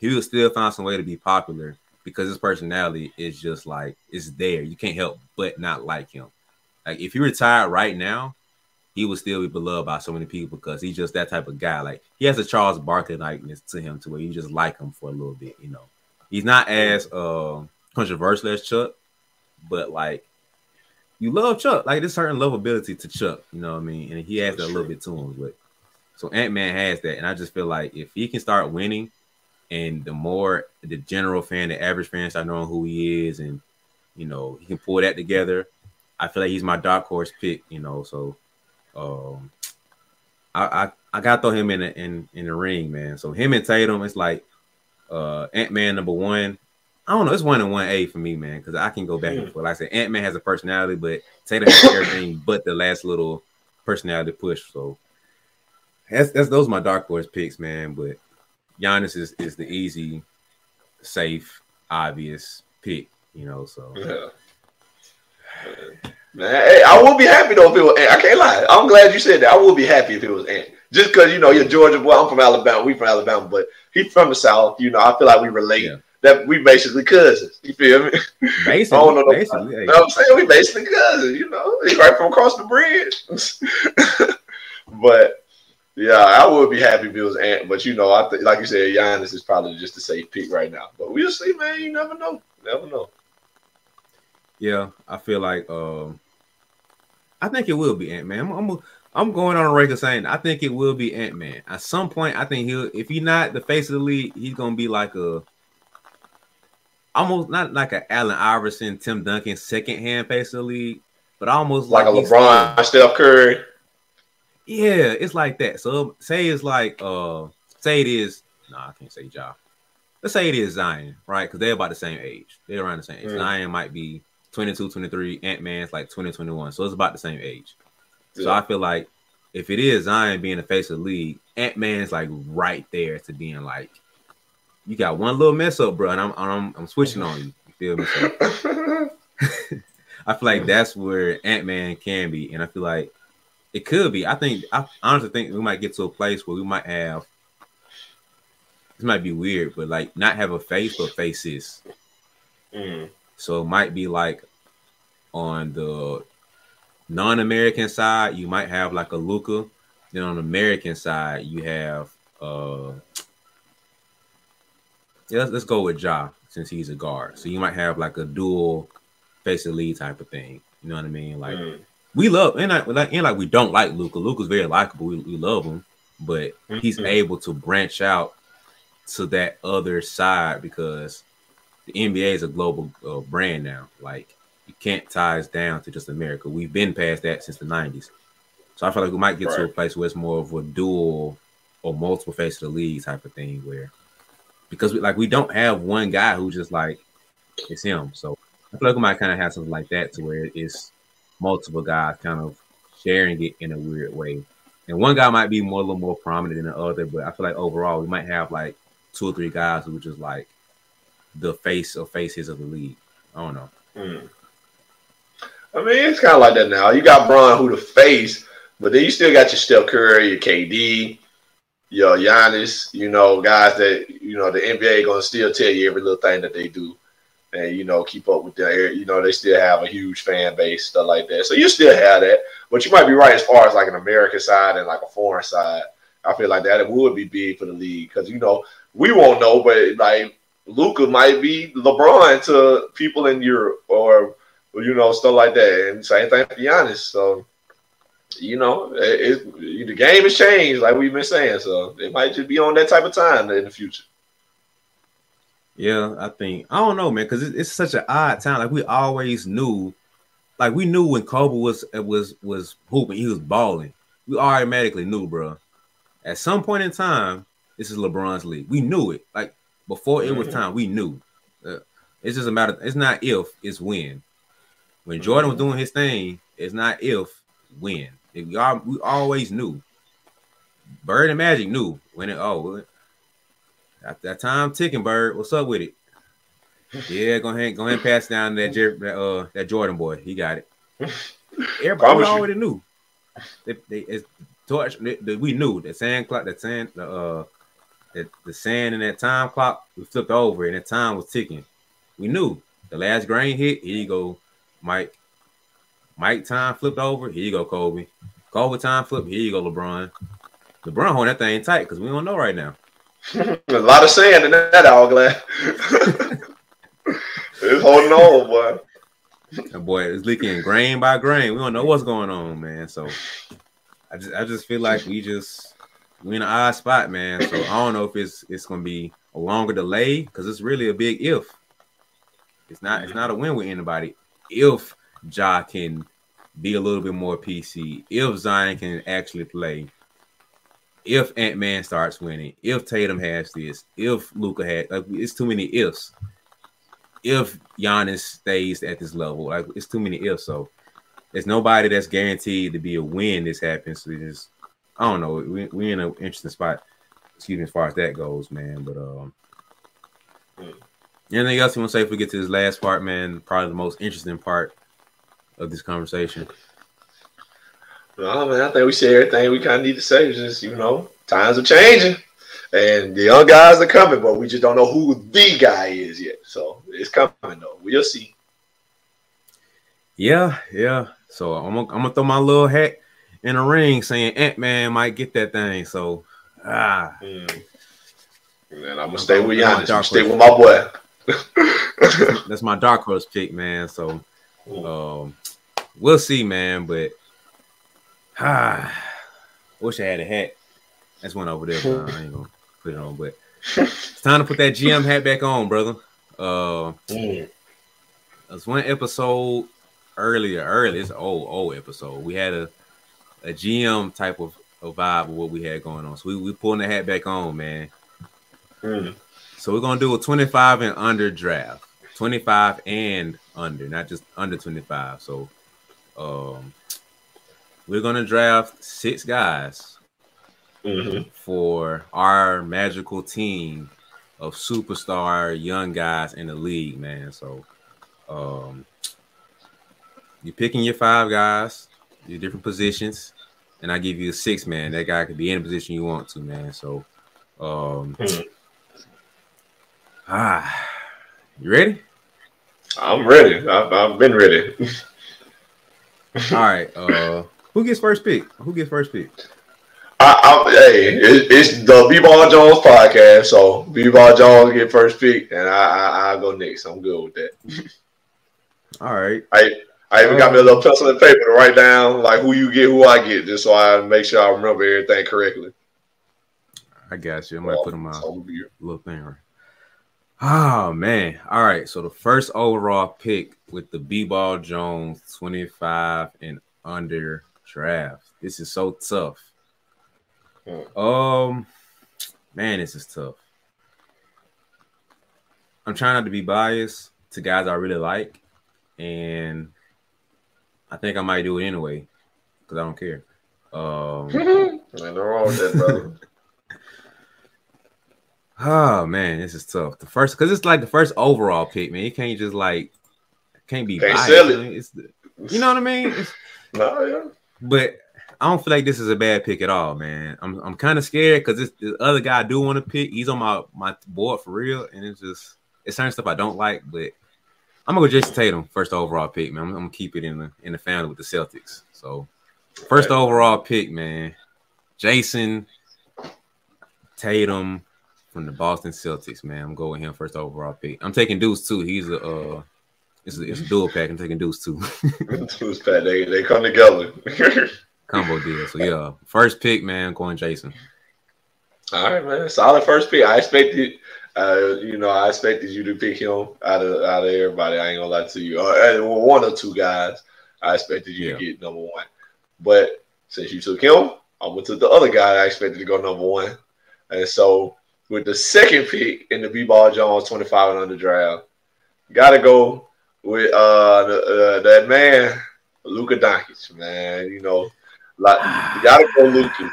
he would still find some way to be popular because his personality is just like it's there. You can't help but not like him. Like if he retired right now, he would still be beloved by so many people because he's just that type of guy. Like he has a Charles Barkley likeness to him to where you just like him for a little bit, you know. He's not as uh, controversial as Chuck, but like you love Chuck. Like there's certain lovability to Chuck, you know what I mean? And he has that a little bit to him, but so Ant Man has that, and I just feel like if he can start winning, and the more the general fan, the average fan start knowing who he is, and you know he can pull that together, I feel like he's my dark horse pick, you know. So um I I, I gotta throw him in the in, in the ring, man. So him and Tatum, it's like uh Ant Man number one. I don't know, it's one and one A for me, man, because I can go back and forth. Like I said, Ant Man has a personality, but Tatum has everything but the last little personality push. So that's that's those are my dark horse picks, man. But Giannis is, is the easy, safe, obvious pick, you know. So yeah. Man, hey, I will be happy though if it was Ant. I can't lie. I'm glad you said that. I will be happy if it was Ant. Just because you know you're Georgia boy. I'm from Alabama. We from Alabama, but he's from the South. You know, I feel like we relate. Yeah. That we basically cousins. You feel me? Basically, I don't know basically, yeah. know what I'm saying? We basically cousins. You know, he's right from across the bridge. but yeah, I would be happy if it was Ant. But you know, I th- like you said, Giannis is probably just a safe pick right now. But we'll see, man. You never know. Never know. Yeah, I feel like um, I think it will be Ant Man. I'm, I'm, I'm going on a record saying I think it will be Ant Man. At some point, I think he'll if he's not the face of the league, he's gonna be like a almost not like a Allen Iverson, Tim Duncan second hand face of the league, but almost like, like a LeBron, Steph Curry. Yeah, it's like that. So say it's like uh say it is nah, I can't say Ja. Let's say it is Zion, right? Because they're about the same age. They're around the same age. Mm. Zion might be 22, 23. Ant Man's like 20, 21. So it's about the same age. Yeah. So I feel like if it is Zion being the face of the league, Ant Man's like right there to being like, you got one little mess up, bro, and I'm I'm, I'm switching on you. You feel me? So, I feel like that's where Ant Man can be, and I feel like it could be. I think I honestly think we might get to a place where we might have. This might be weird, but like not have a face but faces. Mm. So it might be like on the non-American side, you might have like a Luka. Then on the American side, you have uh yeah, let's, let's go with Ja since he's a guard. So you might have like a dual face of the lead type of thing. You know what I mean? Like mm we love and like and like we don't like Luka. Luka's very likable. We, we love him, but he's mm-hmm. able to branch out to that other side because the NBA is a global uh, brand now. Like you can't tie us down to just America. We've been past that since the '90s. So I feel like we might get right. to a place where it's more of a dual or multiple face of the league type of thing, where because we, like we don't have one guy who's just like it's him. So I feel like we might kind of have something like that to where it's multiple guys kind of sharing it in a weird way. And one guy might be more a little more prominent than the other, but I feel like overall we might have like two or three guys who just like the face or faces of the league. I don't know. Mm. I mean, it's kind of like that now. You got Bron who the face, but then you still got your Steph Curry, your KD, your Giannis. You know, guys that you know the NBA gonna still tell you every little thing that they do and you know keep up with their you know they still have a huge fan base stuff like that so you still have that but you might be right as far as like an american side and like a foreign side i feel like that it would be big for the league because you know we won't know but like Luka might be lebron to people in europe or you know stuff like that and same thing for Giannis so you know it, it, the game has changed like we've been saying so it might just be on that type of time in the future yeah, I think I don't know, man, because it's, it's such an odd time. Like we always knew, like we knew when Kobe was was was hooping, he was balling. We automatically knew, bro. At some point in time, this is LeBron's league. We knew it. Like before it was mm-hmm. time, we knew. Uh, it's just a matter. It's not if, it's when. When Jordan was doing his thing, it's not if, when. If we, all, we always knew. Bird and Magic knew when it. Oh, at that time ticking, Bird. What's up with it? Yeah, go ahead, go ahead and pass down that that, uh, that Jordan boy. He got it. Everybody already knew. They, they, it's torch. They, they, we knew the sand clock, the sand, the uh, the, the sand in that time clock. We flipped over, and that time was ticking. We knew the last grain hit. Here you go, Mike. Mike time flipped over. Here you go, Kobe. Kobe time flip. Here you go, LeBron. LeBron holding that thing tight because we don't know right now. a lot of sand in that hourglass. it's holding on, boy. That boy is leaking grain by grain. We don't know what's going on, man. So I just I just feel like we just we in an odd spot, man. So I don't know if it's it's gonna be a longer delay because it's really a big if. It's not it's not a win with anybody. If Ja can be a little bit more PC, if Zion can actually play, if Ant Man starts winning, if Tatum has this, if Luka had, like, it's too many ifs. If Giannis stays at this level, like it's too many ifs. So there's nobody that's guaranteed to be a win. This happens. So just, I don't know. We we in an interesting spot. Excuse me, as far as that goes, man. But um, anything else you want to say if we get to this last part, man? Probably the most interesting part of this conversation. No, man, I think we say everything we kind of need to say. Just you know, times are changing, and the young guys are coming, but we just don't know who the guy is yet. So it's coming though. We'll see. Yeah, yeah. So I'm gonna, I'm gonna throw my little hat in the ring, saying Ant Man might get that thing. So ah. Mm. And I'm gonna stay with Giannis. Stay with my boy. That's my dark horse pick, man. So um, we'll see, man. But Ah, wish I had a hat. That's one over there. I ain't gonna put it on, but it's time to put that GM hat back on, brother. Uh. There's one episode earlier, early. It's an old, old episode. We had a a GM type of, of vibe of what we had going on. So we we pulling the hat back on, man. Mm. So we're gonna do a 25 and under draft. 25 and under, not just under 25. So um we're gonna draft six guys mm-hmm. for our magical team of superstar young guys in the league, man. So um you're picking your five guys, your different positions, and I give you a six man. That guy could be any position you want to, man. So um mm-hmm. ah you ready? I'm ready. I've, I've been ready. All right. Uh who gets first pick? Who gets first pick? I, I, hey, it, it's the B Ball Jones podcast, so B Ball Jones get first pick, and I, I I go next. I'm good with that. All right. I I even um, got me a little pencil and paper to write down like who you get, who I get, just so I make sure I remember everything correctly. I got you. I might put them on little thing right. Oh man! All right. So the first overall pick with the B Ball Jones 25 and under draft. This is so tough. Um, man, this is tough. I'm trying not to be biased to guys I really like, and I think I might do it anyway because I don't care. Um, Ain't no wrong with that, brother. oh man, this is tough. The first because it's like the first overall pick, man. You can't just like can't be can't biased. It. It's the, you know what I mean? No, yeah. But I don't feel like this is a bad pick at all, man. I'm I'm kind of scared because this other guy I do want to pick. He's on my my board for real, and it's just it's certain stuff I don't like. But I'm gonna go Jayson Tatum first overall pick, man. I'm, I'm, gonna keep it in the in the family with the Celtics. So first overall pick, man. Jayson Tatum from the Boston Celtics, man. I'm going with him first overall pick. I'm taking Deuce too. He's a uh, it's a, it's a dual pack. I'm taking Deuce too. Deuce pack. They they come together. Combo deal. So yeah, first pick, man. Going Jayson. All right, man. Solid first pick. I expected. Uh, you know, I expected you to pick him out of out of everybody. I ain't gonna lie to you. Uh, one or two guys, I expected you yeah. to get number one. But since you took him, I went to the other guy I expected to go number one. And so with the second pick in the B Ball Jones 25 and under draft, gotta go with uh, the, uh that man Luka Doncic, man. You know, like you gotta go Luka.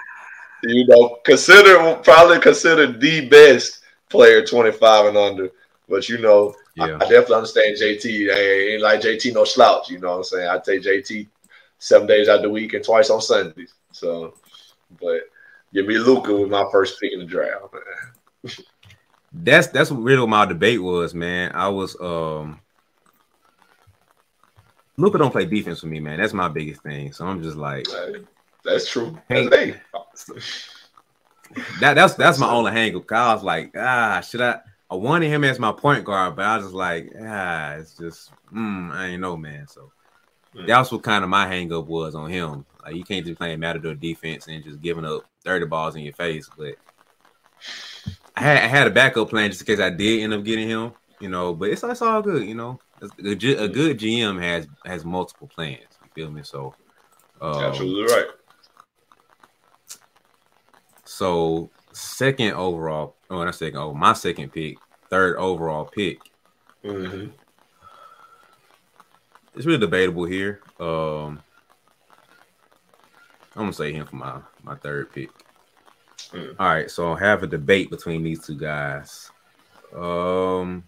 You know, consider probably consider the best player 25 and under. But you know, yeah. I, I, definitely understand JT. I ain't like JT no slouch. You know what I'm saying? I take JT seven days out the week and twice on Sundays. So, but give me Luka with my first pick in the draft, man. that's that's really what my debate was, man. I was um Luka don't play defense for me, man. That's my biggest thing. So I'm just like, that's true. Hey, that that's that's my only hang up. I was like, ah, should I? I wanted him as my point guard, but I was just like, ah, it's just, mm, I ain't know, man. So mm. that's what kind of my hang up was on him. Like, you can't just play Matador defense and just giving up 30 balls in your face. But I had, I had a backup plan just in case I did end up getting him, you know. But it's, it's all good, you know. A, a good GM has has multiple plans. You feel me? So, um, absolutely right. So second overall, oh, not second. Oh, my second pick, third overall pick. Mm-hmm. It's really debatable here. Um, I'm gonna say him for my my third pick. Mm. All right, so I have a debate between these two guys. Um,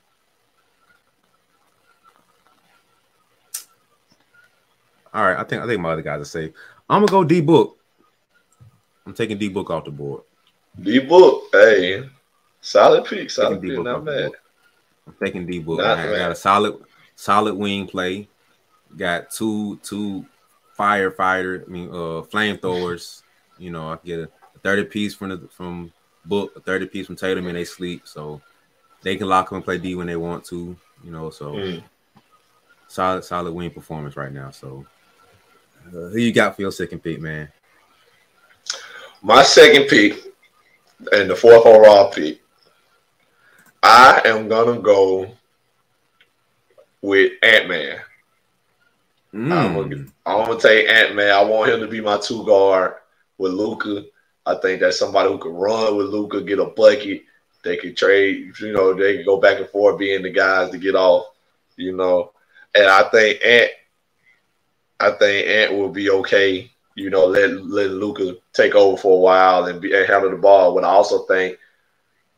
all right, I think I think my other guys are safe. I'm gonna go D book. I'm taking D Book off the board. D Book, hey, solid pick, solid pick, not bad. I'm taking D Book. I got a solid, solid wing play. Got two two firefighter, I mean uh flamethrowers. You know, I get a 30 piece from the from Book, a 30 piece from Tatum, and they sleep, so they can lock up and play D when they want to. You know, so mm. solid solid wing performance right now. So who you got for your second pick, man? My second pick and the fourth overall pick, I am gonna go with Ant Man. Mm. I'm, gonna, I'm gonna take Ant Man. I want him to be my two guard with Luka. I think that's somebody who can run with Luka, get a bucket, they could trade. You know, they could go back and forth being the guys to get off. You know, and I think Ant, I think Ant will be okay. You know, let let Luka take over for a while and, be, and handle the ball. But I also think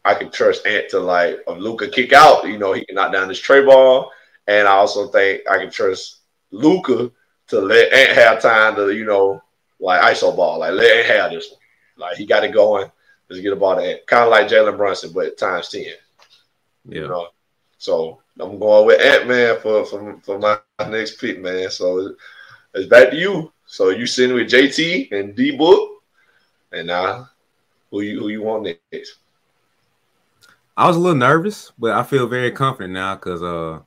I can trust Ant to like if Luka kick out, you know, he can knock down this tray ball. And I also think I can trust Luka to let Ant have time to, you know, like ISO ball, like let Ant have this one. Like he got it going. Let's get a ball to Ant. Kind of like Jalen Brunson, but times 10. Yeah. You know. So I'm going with Ant Man for, for for my next pick, man. So it's back to you. So you sitting with JT and D Book, and now who you who you want next? I was a little nervous, but I feel very confident now because uh,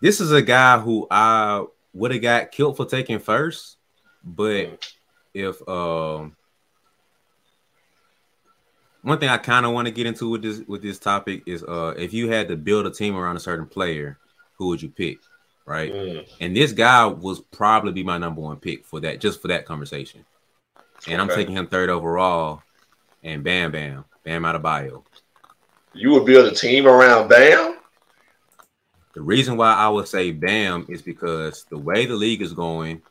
this is a guy who I would have got killed for taking first, but if um, one thing I kind of want to get into with this with this topic is uh, if you had to build a team around a certain player, who would you pick? Right, mm. and this guy was probably be my number one pick for that, just for that conversation. And okay. I'm taking him third overall, and Bam Bam. Bam Adebayo. You would build a team around Bam? The reason why I would say Bam is because the way the league is going,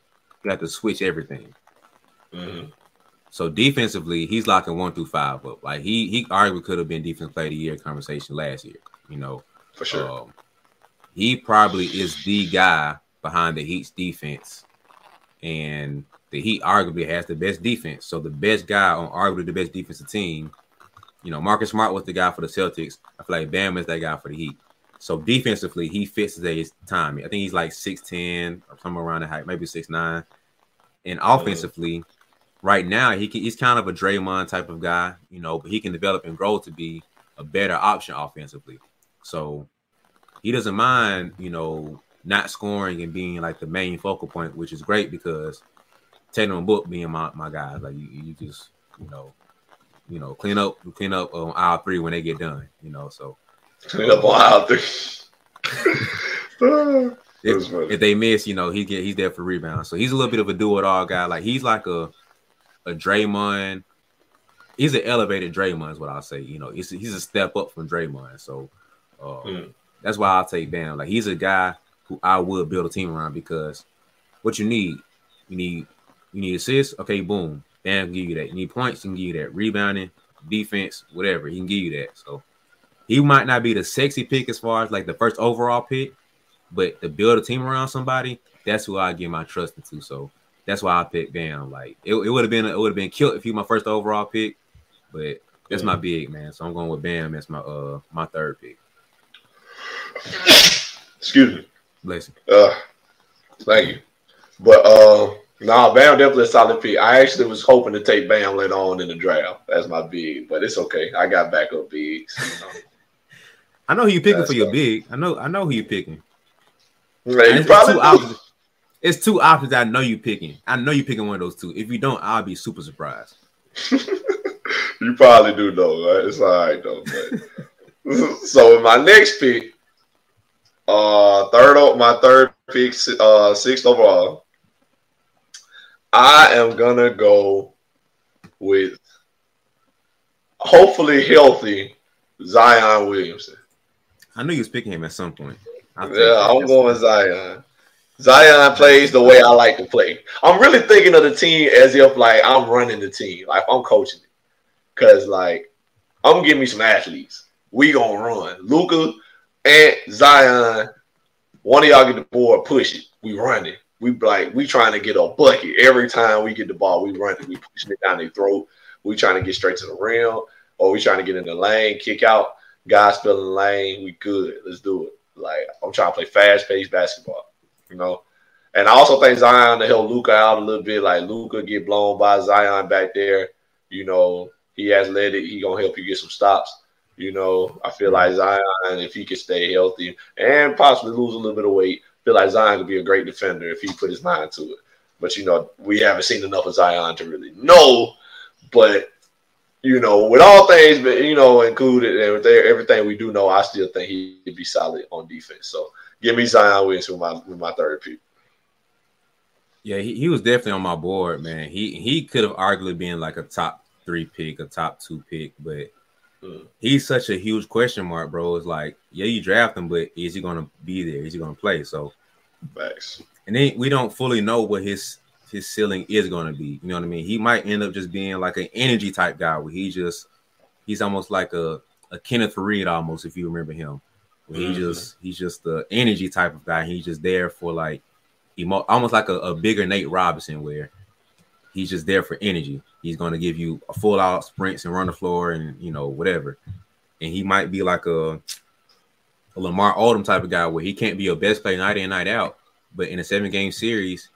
you have to switch everything. Mm-hmm. So defensively, he's locking one through five up. Like he he arguably could have been defensive player of the year conversation last year. You know, for sure. Um, he probably is the guy behind the Heat's defense, and the Heat arguably has the best defense. So the best guy on arguably the best defensive team you know, Marcus Smart was the guy for the Celtics. I feel like Bam is that guy for the Heat. So defensively, he fits his time. I think he's like 6'10 or somewhere around the height, maybe 6'9. And offensively, right now, he can, he's kind of a Draymond type of guy, you know, but he can develop and grow to be a better option offensively. So he doesn't mind, you know, not scoring and being like the main focal point, which is great because Tatum Book being my, my guy. Like you, you just, you know, you know, clean up, clean up on aisle three when they get done. You know, so clean up on aisle three. if, if, they miss, you know, he get he's there for rebound. So he's a little bit of a do it all guy. Like he's like a a Draymond. He's an elevated Draymond, is what I'll say. You know, he's he's a step up from Draymond. So uh, mm. That's why I'll take Bam. Like he's a guy who I would build a team around because what you need, you need you need assists. Okay, boom. Bam can give you that. You need points, he can give you that. Rebounding, defense, whatever, he can give you that. So he might not be the sexy pick as far as like the first overall pick, but to build a team around somebody, that's who I give my trust into. So that's why I picked Bam. Like it, it would have been it would have been killed if he was my first overall pick, but that's my big man. So I'm going with Bam as my uh my third pick. Excuse me. Bless you. Uh, thank you. But uh no, Bam definitely a solid pick. I actually was hoping to take Bam later on in the draft as my big, but it's okay. I got backup bigs. You know? I know who you picking That's for your big. I know I know who you picking. Right, you probably two options. It's two options I know you picking. I know you picking one of those two. If you don't, I'll be super surprised. you probably do though, right? It's all right though. But... so my next pick, uh, third my third pick, uh, sixth overall. I am gonna go with hopefully healthy Zion Williamson. I knew you was picking him at some point. Yeah, I'm going Zion. Zion plays the way I like to play. I'm really thinking of the team as if like I'm running the team, like I'm coaching it. Cause like I'm give me some athletes. We gonna run. Luka and Zion. One of y'all get the board, push it. We run it we like we trying to get a bucket every time we get the ball. We run it, we pushing it down their throat. We trying to get straight to the rim, or we trying to get in the lane, kick out. Guys filling the lane, we good. Let's do it. Like I'm trying to play fast paced basketball, you know. And I also think Zion to help Luka out a little bit. Like Luka get blown by Zion back there. You know, he has led it. He gonna help you get some stops. You know, I feel like Zion, if he can stay healthy and possibly lose a little bit of weight, feel like Zion could be a great defender if he put his mind to it. But you know, we haven't seen enough of Zion to really know. But you know, with all things, but you know, included and with everything we do know, I still think he'd be solid on defense. So give me Zion with my with my third pick. Yeah, he, he was definitely on my board, man. He he could have arguably been like a top three pick, a top two pick, but mm. he's such a huge question mark, bro. It's like, yeah, you draft him, but is he gonna be there? Is he gonna play? So, Facts. And then we don't fully know what his his ceiling is gonna be. You know what I mean? He might end up just being like an energy type guy where he just he's almost like a a Kenneth Faried almost if you remember him. Mm-hmm. He just he's just the energy type of guy. He's just there for like emo- almost like a, a bigger Nate Robinson where he's just there for energy. He's going to give you a full out sprints and run the floor and you know whatever. And he might be like a a Lamar Odom type of guy where he can't be your best player night in night out, but in a seven game series,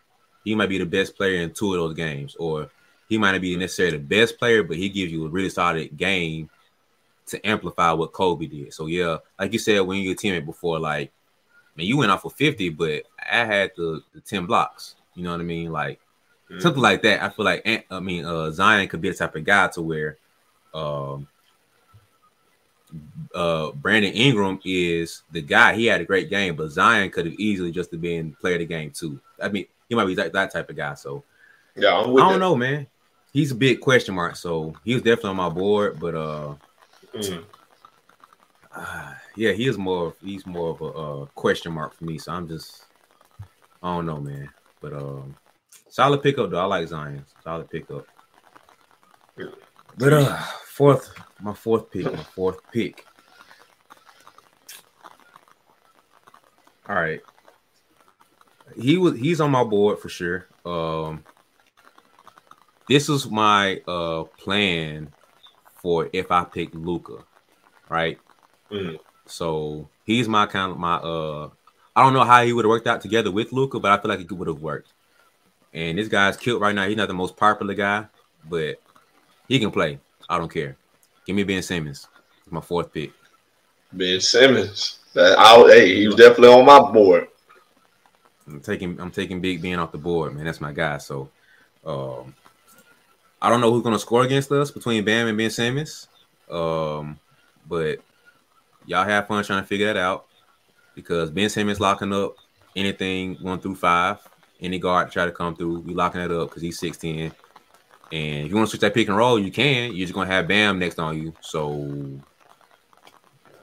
he might be the best player in two of those games, or he might not be necessarily the best player, but he gives you a really solid game to amplify what Kobe did. So yeah, like you said when you were teammate before, like man, you went off for 50, but I had the, the 10 blocks. You know what I mean? Like mm-hmm. something like that. I feel like I mean uh, Zion could be the type of guy to where um uh Brandon Ingram is the guy. He had a great game, but Zion could have easily just have been player of the game too. I mean, he might be that, that type of guy. So yeah, I don't know, man. He's a big question mark. So he was definitely on my board, but uh Mm. Uh, yeah, he is more. He's more of a uh, question mark for me. So I'm just, I don't know, man. But um, solid pickup though. I like Zion. Solid pickup. But uh, fourth, my fourth pick, my fourth pick. All right, he was he's on my board for sure. Um, this was my uh plan for if I pick Luka, right? Mm. So he's my kind of my uh I don't know how he would have worked out together with Luka, but I feel like it would have worked. And this guy's killed right now. He's not the most popular guy, but he can play. I don't care. Give me Ben Simmons. My fourth pick. Ben Simmons. That I, hey, he was definitely on my board. I'm taking I'm taking Big Ben off the board, man. That's my guy. So um I don't know who's gonna score against us between Bam and Ben Simmons. Um, but y'all have fun trying to figure that out because Ben Simmons locking up anything one through five. Any guard try to come through, we locking it up because he's 16. And if you want to switch that pick and roll, you can. You're just gonna have Bam next on you. So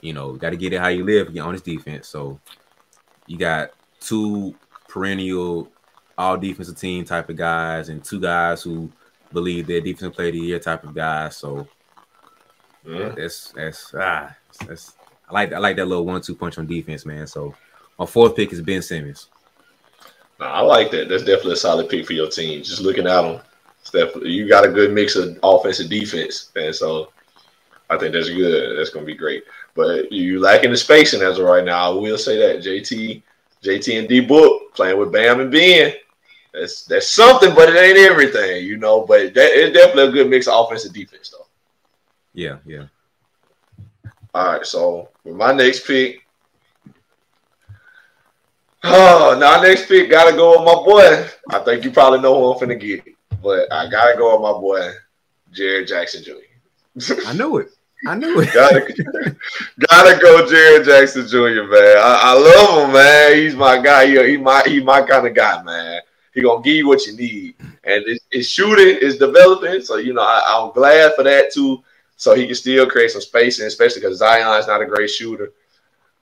you know, got to get it how you live on his defense. So you got two perennial all defensive team type of guys and two guys who believe they're defensive player of the year type of guys. So yeah. that's that's ah that's I like I like that little one two punch on defense, man. So my fourth pick is Ben Simmons. I like that. That's definitely a solid pick for your team. Just looking at them, definitely you got a good mix of offense and defense, and so I think that's good. That's gonna be great. But you lacking the spacing as of right now. I will say that JT, JT and D Book playing with Bam and Ben. That's that's something, but it ain't everything, you know. But that it's definitely a good mix of offense and defense, though. Yeah, yeah. All right, so with my next pick, oh, now next pick gotta go with my boy. I think you probably know who I'm finna get, but I gotta go with my boy, Jaren Jackson Jr. I knew it. I knew it. gotta, gotta go, Jaren Jackson Jr. Man, I, I, love him, man. He's my guy. He, he my he my kind of guy, man. He gonna give you what you need, and his, shooting is developing. So you know, I, am glad for that too. So he can still create some spacing, especially because Zion is not a great shooter,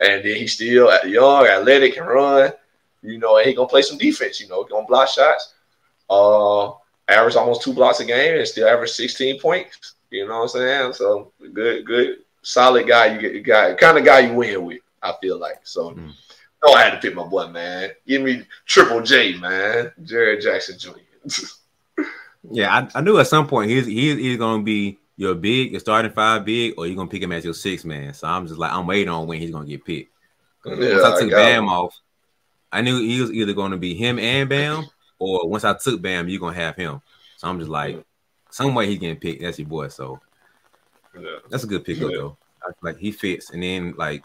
and then he's still young, athletic, can run. You know, and he gonna play some defense. You know, gonna block shots. Uh, average almost two blocks a game, and still average 16 points. You know what I'm saying? So good, good, solid guy. You get, guy, kind of guy you win with. I feel like so. Mm. Oh, I had to pick my boy, man. Give me Triple J, man. Jaren Jackson Jr. yeah, I, I, knew at some point he's he's either gonna be your big, your starting five big, or you're gonna pick him as your six man. So I'm just like I'm waiting on when he's gonna get picked. Yeah, once I took I Bam him. off, I knew he was either gonna be him and Bam, or once I took Bam, you're gonna have him. So I'm just like, some way he's getting picked. That's your boy. So yeah. that's a good pickup yeah. though. like he fits, and then like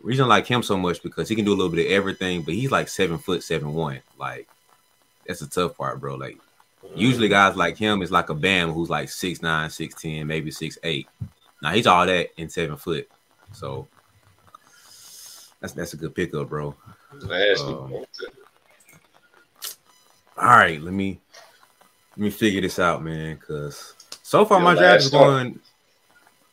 reason I like him so much because he can do a little bit of everything, but he's like seven foot seven one. Like that's the tough part, bro. Like usually guys like him is like a Bam who's like six nine, six ten, maybe six eight. Now he's all that in seven foot. So that's that's a good pickup, bro. Um, all right, let me let me figure this out, man. Cause so far Your my draft is going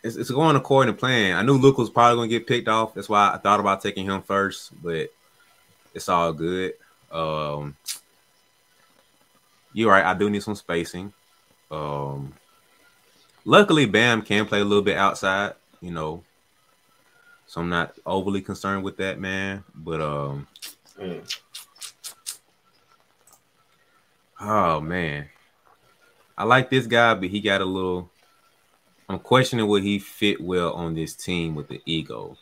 it's, it's going according to plan. I knew Luka was probably going to get picked off. That's why I thought about taking him first, but it's all good. Um, you're right. I do need some spacing. Um, luckily, Bam can play a little bit outside. You know, so I'm not overly concerned with that, man. But um, mm. oh man, I like this guy, but he got a little. I'm questioning would he fit well on this team with the ego.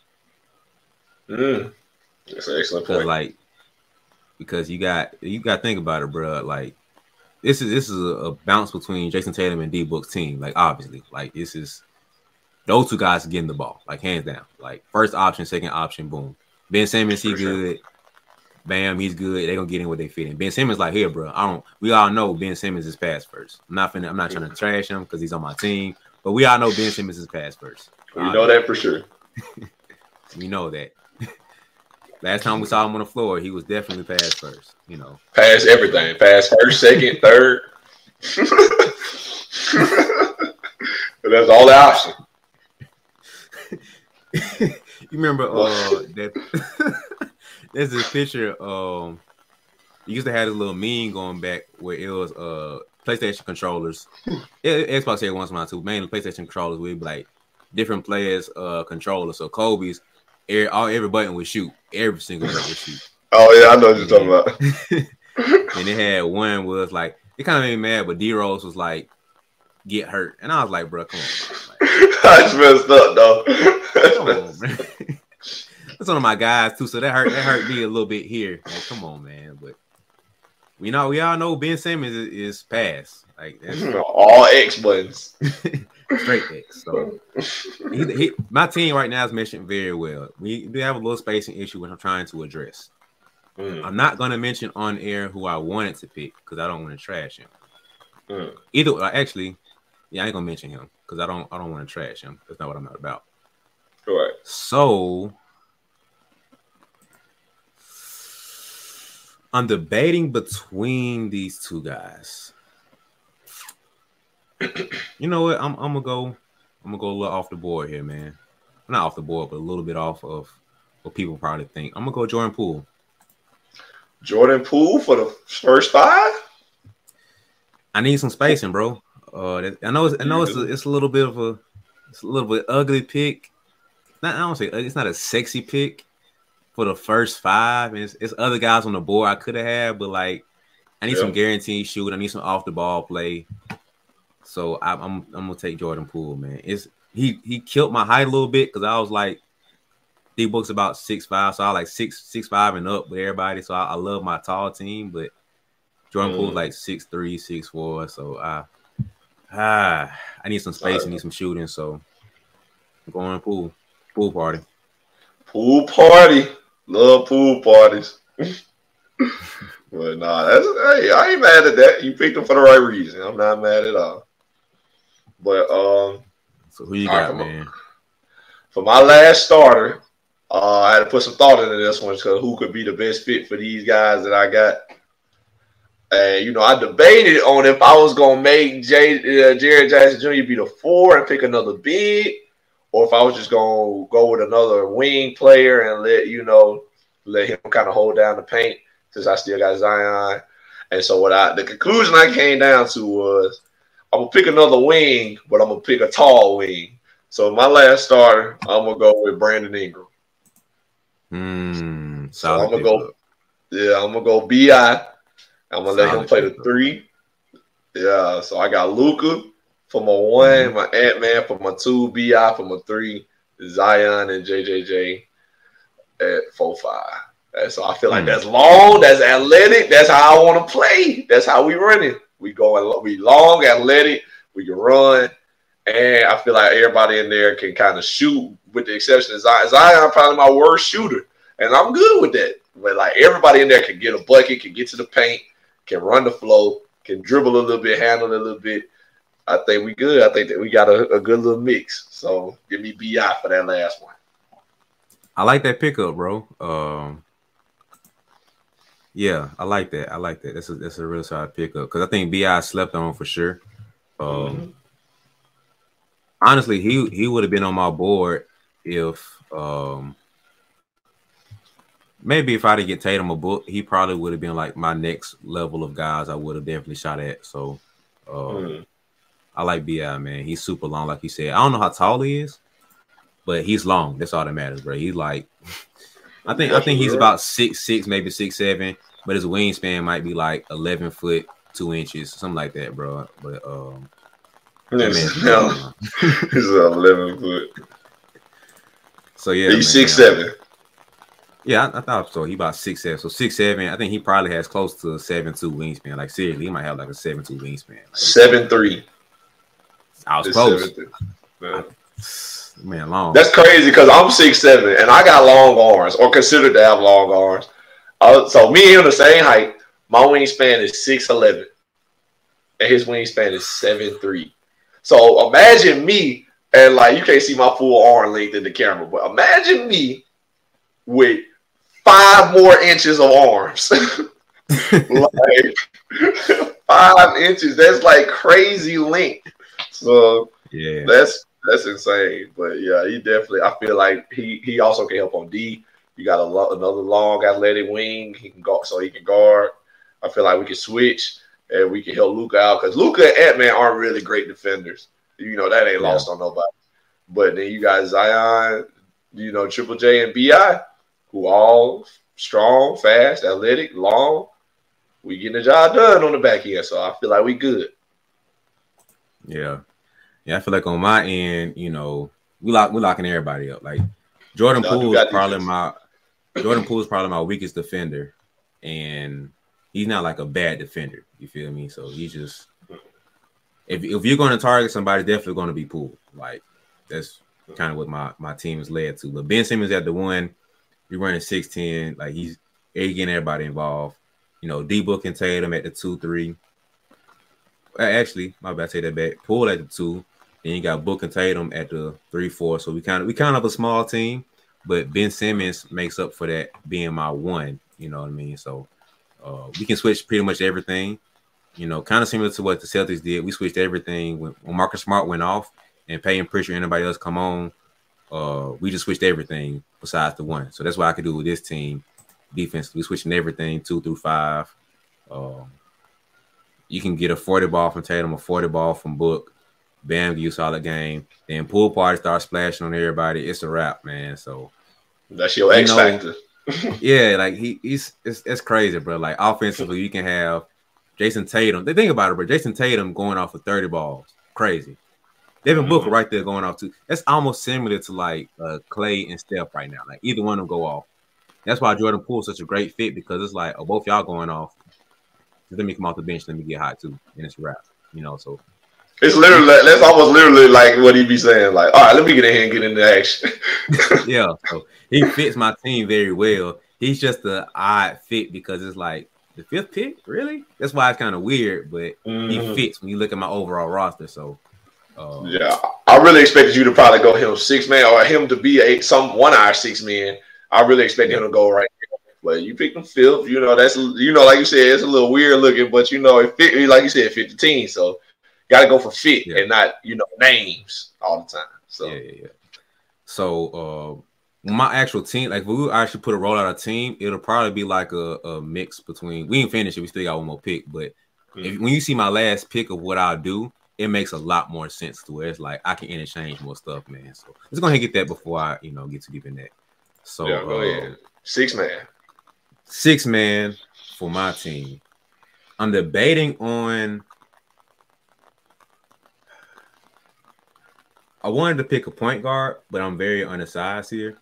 Mm. That's an excellent point. Like, because you got you got to think about it, bro. Like, this is this is a, bounce between Jayson Tatum and D Book's team. Like, obviously, like this is those two guys getting the ball, like hands down. Like first option, second option, boom. Ben Simmons, he good. Bam, he's good. They're gonna get in what they fit in. Ben Simmons, like here, bro. I don't. We all know Ben Simmons is pass first. I'm not finna, I'm not trying to trash him because he's on my team, but we all know Ben Simmons is pass first. We know that for sure. we know that. Last time we saw him on the floor, he was definitely pass first. You know, pass everything. Pass first, second, third. but that's all the option. you remember uh that there's this picture um you used to have this little meme going back where it was uh PlayStation controllers. Xbox here once in a while too. Mainly PlayStation controllers would be like different players uh controllers. So Kobe's every, all every button would shoot. Every single button would shoot. Oh yeah, I know what you're talking about. and it had one was like it kind of made me mad, but D Rose was like get hurt, and I was like, bro, come on. Like, That's messed up, though. come on, man. That's one of my guys too, so that hurt that hurt me a little bit here. Like, come on, man, but we know we all know Ben Simmons is, is pass. Like all X buttons. Straight X. So he, he, my team right now is mentioned very well. We do have a little spacing issue which I'm trying to address. Mm. I'm not gonna mention on air who I wanted to pick because I don't want to trash him. Mm. Either actually, yeah, I ain't gonna mention him because I don't I don't want to trash him. That's not what I'm not about. Right. So I'm debating between these two guys. you know what? I'm, I'm gonna go. I'm gonna go a little off the board here, man. Not off the board, but a little bit off of what people probably think. I'm gonna go Jordan Poole. Jordan Poole for the first five. I need some spacing, bro. Uh, I know. It's, I know it's a, it's a little bit of a it's a little bit ugly pick. Not I don't say it's not a sexy pick for the first five. And it's, it's other guys on the board I could have had, but like I need yeah. some guaranteed shoot. I need some off the ball play. So I, am I'm, I'm gonna take Jordan Poole, man. It's he he killed my height a little bit because I was like D book's about six five, so I like six six five and up with everybody. So I, I love my tall team, but Jordan mm. Poole's like six three, six four. So I ah I need some space, I need some shooting. So I'm going pool pool party. Pool party, love pool parties. but nah, that's hey, I ain't mad at that. You picked them for the right reason. I'm not mad at all. But um, so who you got, man? For my last starter, uh, I had to put some thought into this one because who could be the best fit for these guys that I got. And you know, I debated on if I was gonna make Jay, uh, Jaren Jackson Jr. be the four and pick another big, or if I was just gonna go with another wing player and let you know let him kind of hold down the paint since I still got Zion. And so what I the conclusion I came down to was I'm gonna pick another wing, but I'm gonna pick a tall wing. So my last starter, I'm gonna go with Brandon Ingram. Hmm. so I'm gonna go. Yeah, I'm gonna go Bi. I'm gonna let him play the three. Yeah, so I got Luka for my one, mm-hmm. my Ant Man for my two, Bi for my three, Zion and JJJ at four five. So I feel like mm-hmm. that's long, that's athletic, that's how I want to play. That's how we run it. We go and we long, athletic, we can run, and I feel like everybody in there can kind of shoot, with the exception of Zion. Zion probably my worst shooter, and I'm good with that. But like everybody in there can get a bucket, can get to the paint, can run the flow, can dribble a little bit, handle a little bit. I think we good. I think that we got a, a good little mix. So give me Bi for that last one. I like that pickup, bro. Um, yeah, I like that. I like that. That's a that's a real solid pickup because I think Bi slept on for sure. Um, mm-hmm. honestly, he he would have been on my board if um maybe if I didn't get Tatum a book, he probably would have been like my next level of guys. I would have definitely shot at. So, um, mm. I like Bi man. He's super long, like you said. I don't know how tall he is, but he's long. That's all that matters, bro. He's like, I think I think he's about six six, maybe six seven, but his wingspan might be like eleven foot two inches, something like that, bro. But um, he's eleven foot. So yeah, he's man, six seven. Yeah, I, I, thought so. He about six seven. So six seven. I think he probably has close to a seven two wingspan. Like seriously, he might have like a seven two wingspan. Like, seven three. I was close. I, man, long. That's crazy because I'm six seven and I got long arms or considered to have long arms. Uh, so me and him the same height. My wingspan is six eleven, and his wingspan is seven three. So imagine me and like you can't see my full arm length in the camera, but imagine me with five more inches of arms. like five inches. That's like crazy length. So yeah, that's that's insane. But yeah, he definitely. I feel like he he also can help on D. You got a lo- another long athletic wing. He can go so he can guard. I feel like we can switch and we can help Luka out because Luka and Ant Man aren't really great defenders. You know that ain't yeah. lost on nobody. But then you got Zion, you know Triple J and Bi who all strong, fast, athletic, long. We getting the job done on the back end, so I feel like we good. Yeah, yeah. I feel like on my end, you know, we lock we locking everybody up. Like Jordan no, Poole is probably my Jordan Poole is probably my weakest defender, and he's not like a bad defender. You feel me? So he just if if you're going to target somebody, definitely going to be Poole. Like that's kind of what my my team is led to. But Ben Simmons at the one you're running 6'10, like he's getting everybody involved. You know, D Book and Tatum at the two, three. Actually, my bad, take that back. Poole at the two. Then you got Book and Tatum at the three, four. So we kind of we kind of a small team, but Ben Simmons makes up for that being my one. You know what I mean? So uh, we can switch pretty much everything. You know, kind of similar to what the Celtics did. We switched everything when, when Marcus Smart went off and paying pressure anybody else come on. Uh, we just switched everything besides the one. So that's what I could do with this team. Defense, we switching everything two through five. Um, you can get a 40 ball from Tatum, a 40 ball from Book. Bam, give you a solid game. Then pool party starts splashing on everybody. It's a wrap, man. So that's your X factor. yeah, like he, he's it's, it's crazy, bro. Like offensively, you can have Jayson Tatum. They think about it, but Jayson Tatum going off for 30 balls. Crazy. Devin mm-hmm. Booker right there going off too. That's almost similar to like uh, Klay and Steph right now. Like either one of them go off. That's why Jordan Poole is such a great fit because it's like, oh, both y'all going off. Let me come off the bench. Let me get hot too, and it's wrap. You know, so it's literally that's almost literally like what he'd be saying. Like, all right, let me get in here and get into action. yeah, so he fits my team very well. He's just the odd fit because it's like the fifth pick, really. That's why it's kind of weird, but mm-hmm. he fits when you look at my overall roster. So um, yeah, I really expected you to probably go him six man or him to be a some one hour six man. I really expect yeah. him to go right. But you picked him fifth. You know that's you know like you said it's a little weird looking, but you know it fit like you said fit the team. So got to go for fit yeah. and not you know names all the time. So yeah, yeah. yeah. So uh, my actual team, like if we actually put a roll out a team, it'll probably be like a, a mix between. We ain't finished it. We still got one more pick, but mm-hmm. if, when you see my last pick of what I'll do, it makes a lot more sense to where it's like I can interchange more stuff, man. So let's go ahead and get that before I, you know, get too deep in that. So yeah, go uh, ahead. Six man. Six man for my team. I'm debating on I wanted to pick a point guard, but I'm very undersized here.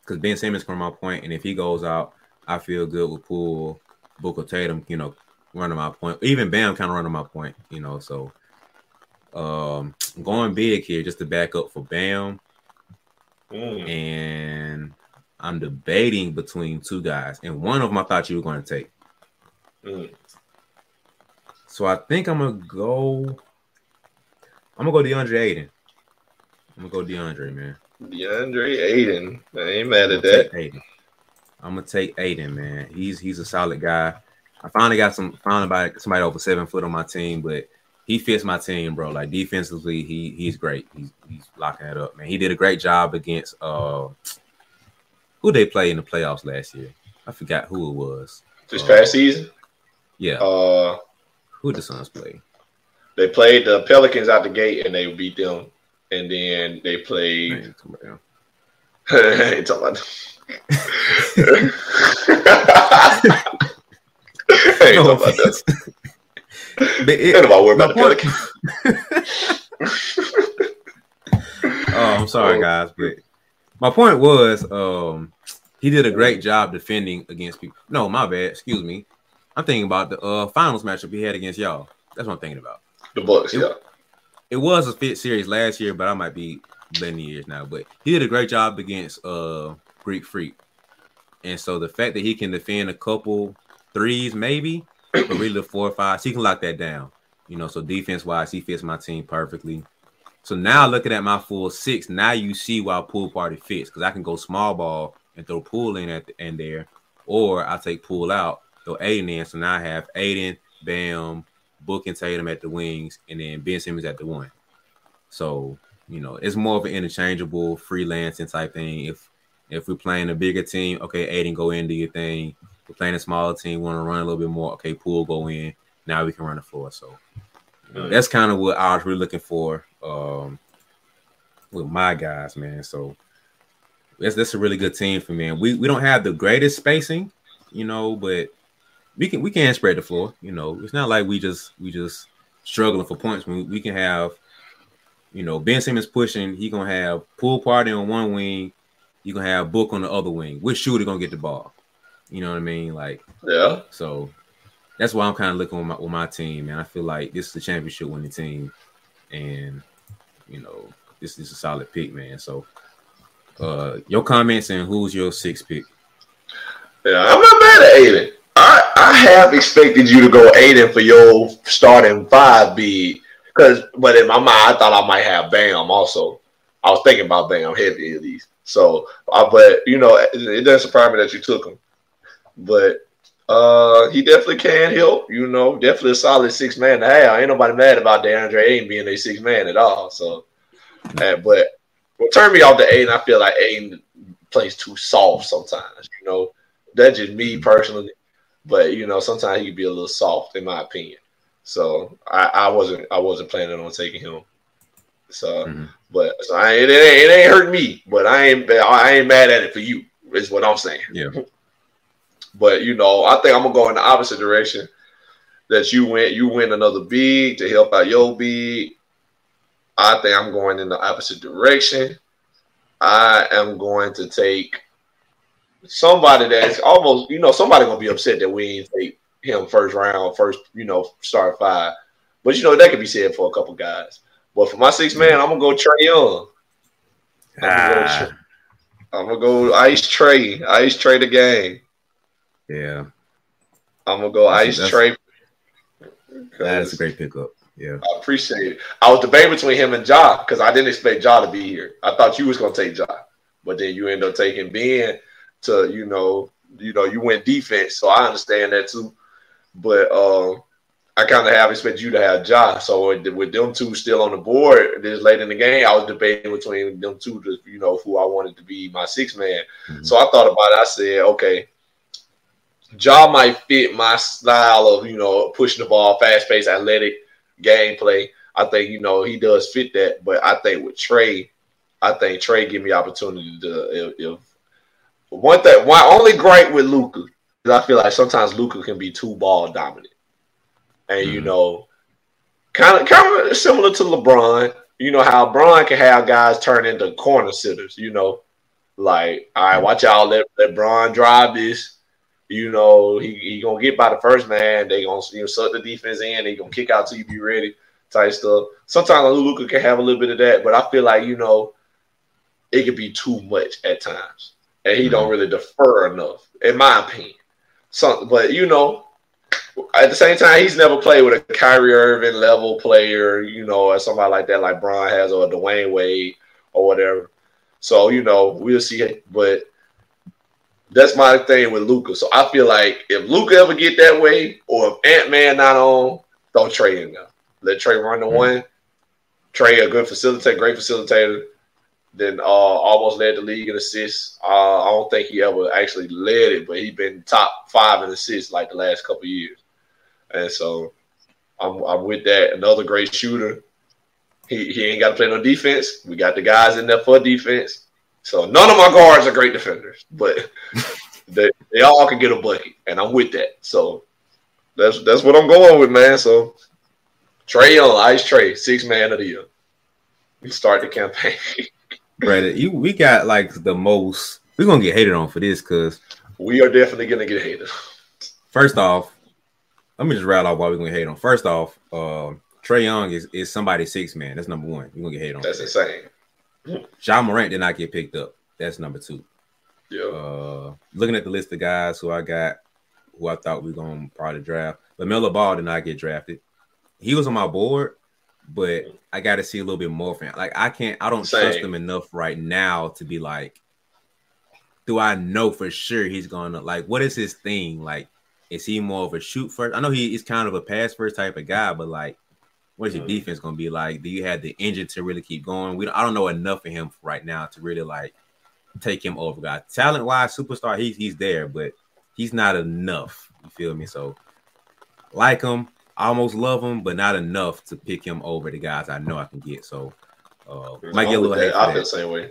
Because Ben Simmons from my point, and if he goes out, I feel good with Poole, Booker Tatum, you know, running my point. Even Bam kind of running my point, you know. So um going big here just to back up for Bam. Mm. And I'm debating between two guys, and one of them I thought you were going to take. Mm. So I think I'm gonna go. I'm gonna go DeAndre Ayton. I'm gonna go DeAndre, man. DeAndre Ayton. I ain't mad at that. Ayton. I'm gonna take Ayton, man. He's he's a solid guy. I finally got some finally by somebody over seven foot on my team, but he fits my team, bro. Like defensively, he he's great. He's he's locking it up, man. He did a great job against uh who they play in the playoffs last year. I forgot who it was. This uh, past season? Yeah. Uh who the Suns play? They played the Pelicans out the gate and they beat them. And then they played ain't talking about ain't no talking about it, ain't about worry about point, the oh, I'm sorry, oh. guys, but my point was, um, he did a great job defending against people. No, my bad. Excuse me. I'm thinking about the uh, finals matchup he had against y'all. That's what I'm thinking about. The Bucks, it, yeah. It was a fit series last year, but I might be blending years now. But he did a great job against uh Greek Freak. And so the fact that he can defend a couple threes, maybe, but really the four or five, he can lock that down. You know, so defense wise, he fits my team perfectly. So now looking at my full six, now you see why Poole party fits because I can go small ball and throw Poole in at the end there, or I take pool out, throw Ayton in. So now I have Ayton, Bam, Book and Tatum at the wings, and then Ben Simmons at the one. So you know, it's more of an interchangeable freelancing type thing. If if we're playing a bigger team, okay, Ayton go in, do your thing. We're playing a smaller team, want to run a little bit more, okay, Poole go in. Now we can run the floor. So you know, that's kind of what I was really looking for um, with my guys, man. So that's that's a really good team for me. And we we don't have the greatest spacing, you know, but we can we can spread the floor. You know, it's not like we just we just struggling for points. We, we can have you know, Ben Simmons pushing, he gonna have pool party on one wing, you gonna have book on the other wing. Which shooter gonna get the ball? You know what I mean? Like, yeah. So that's why I'm kind of looking with my, with my team, and I feel like this is the championship winning team, and you know, this is a solid pick, man. So, uh, your comments and who's your sixth pick? Yeah, I'm not mad at Ayton. I have expected you to go Ayton for your starting five bid because, but in my mind, I thought I might have Bam also. I was thinking about Bam heavy at least. So, uh, but you know, it, it, doesn't surprise me that you took him. But uh, he definitely can help. You know, definitely a solid six man to have. Ain't nobody mad about DeAndre Ayton being a six man at all. So, uh, but what turned me off the Ayton, I feel like Ayton plays too soft sometimes. You know, that's just me personally. But you know, sometimes he can be a little soft, in my opinion. So I, I wasn't I wasn't planning on taking him. So, mm-hmm. but so I, it, ain't, it ain't hurt me, but I ain't I ain't mad at it for you. Is what I'm saying. Yeah. But you know, I think I'm gonna go in the opposite direction. That you went, you win another big to help out your big. I think I'm going in the opposite direction. I am going to take somebody that's almost, you know, somebody gonna be upset that we ain't take him first round, first, you know, start five. But you know, that could be said for a couple guys. But for my six man, I'm gonna go Trae Young. I'm, ah. gonna, go, I'm gonna go Ice Trae. Ice Trae the game. Yeah. I'm gonna go that's, Ice Trae. That's a great pickup. Yeah. I appreciate it. I was debating between him and Ja because I didn't expect Ja to be here. I thought you was gonna take Ja, but then you end up taking Ben to, you know, you know, you went defense. So I understand that too. But um, I kind of have expect you to have Ja. So with, them two still on the board this late in the game, I was debating between them two to you know who I wanted to be my six man. Mm-hmm. So I thought about it. I said, okay, Ja might fit my style of you know pushing the ball, fast paced, athletic gameplay. I think you know he does fit that. But I think with Trae, I think Trae give me opportunity to if, if one thing, one only gripe with Luka I feel like sometimes Luka can be too ball dominant, and mm-hmm. you know, kind of kind of similar to LeBron. You know how LeBron can have guys turn into corner sitters. You know, like all right, watch out, let LeBron drive this. You know, he, he gonna get by the first man. They gonna you know suck the defense in. They gonna kick out till you be ready. Type stuff. Sometimes Luka can have a little bit of that, but I feel like you know, it could be too much at times, and he mm-hmm. don't really defer enough, in my opinion. So, but you know, at the same time, he's never played with a Kyrie Irving level player, you know, or somebody like that, like Bron has, or Dwyane Wade, or whatever. So you know, we'll see. It. But that's my thing with Luka. So I feel like if Luka ever get that way, or if Ant Man not on, don't trade him now. let Trae run the mm-hmm. one. Trae, a good facilitator, great facilitator. Then uh, almost led the league in assists. Uh, I don't think he ever actually led it, but he's been top five in assists like the last couple years. And so I'm, I'm with that. Another great shooter. He, he ain't got to play no defense. We got the guys in there for defense. So none of my guards are great defenders, but they, they all can get a bucket, and I'm with that. So that's that's what I'm going with, man. So Trae Ice Trae, six man of the year. We start the campaign. Brandon, you we got like the most. We're gonna get hated on for this because we are definitely gonna get hated. First off, let me just rattle off why we're gonna hate on. First off, uh, Trae Young is is somebody six man. That's number one. You're gonna get hated on. That's insane. Ja Morant did not get picked up. That's number two. Yeah. Uh, looking at the list of guys who I got, who I thought we were gonna probably draft, LaMelo Ball did not get drafted. He was on my board, but I got to see a little bit more from him. Like I can't, I don't Same. trust him enough right now to be like, do I know for sure he's gonna like? What is his thing? Like, is he more of a shoot first? I know he is kind of a pass first type of guy, but like, what is your defense gonna be like? Do you have the engine to really keep going? We don't, I don't know enough of him right now to really like take him over. Guy talent wise, superstar, he's he's there, but he's not enough. You feel me? So like him, almost love him, but not enough to pick him over the guys I know I can get. So uh, might get a little hate. I feel the same way.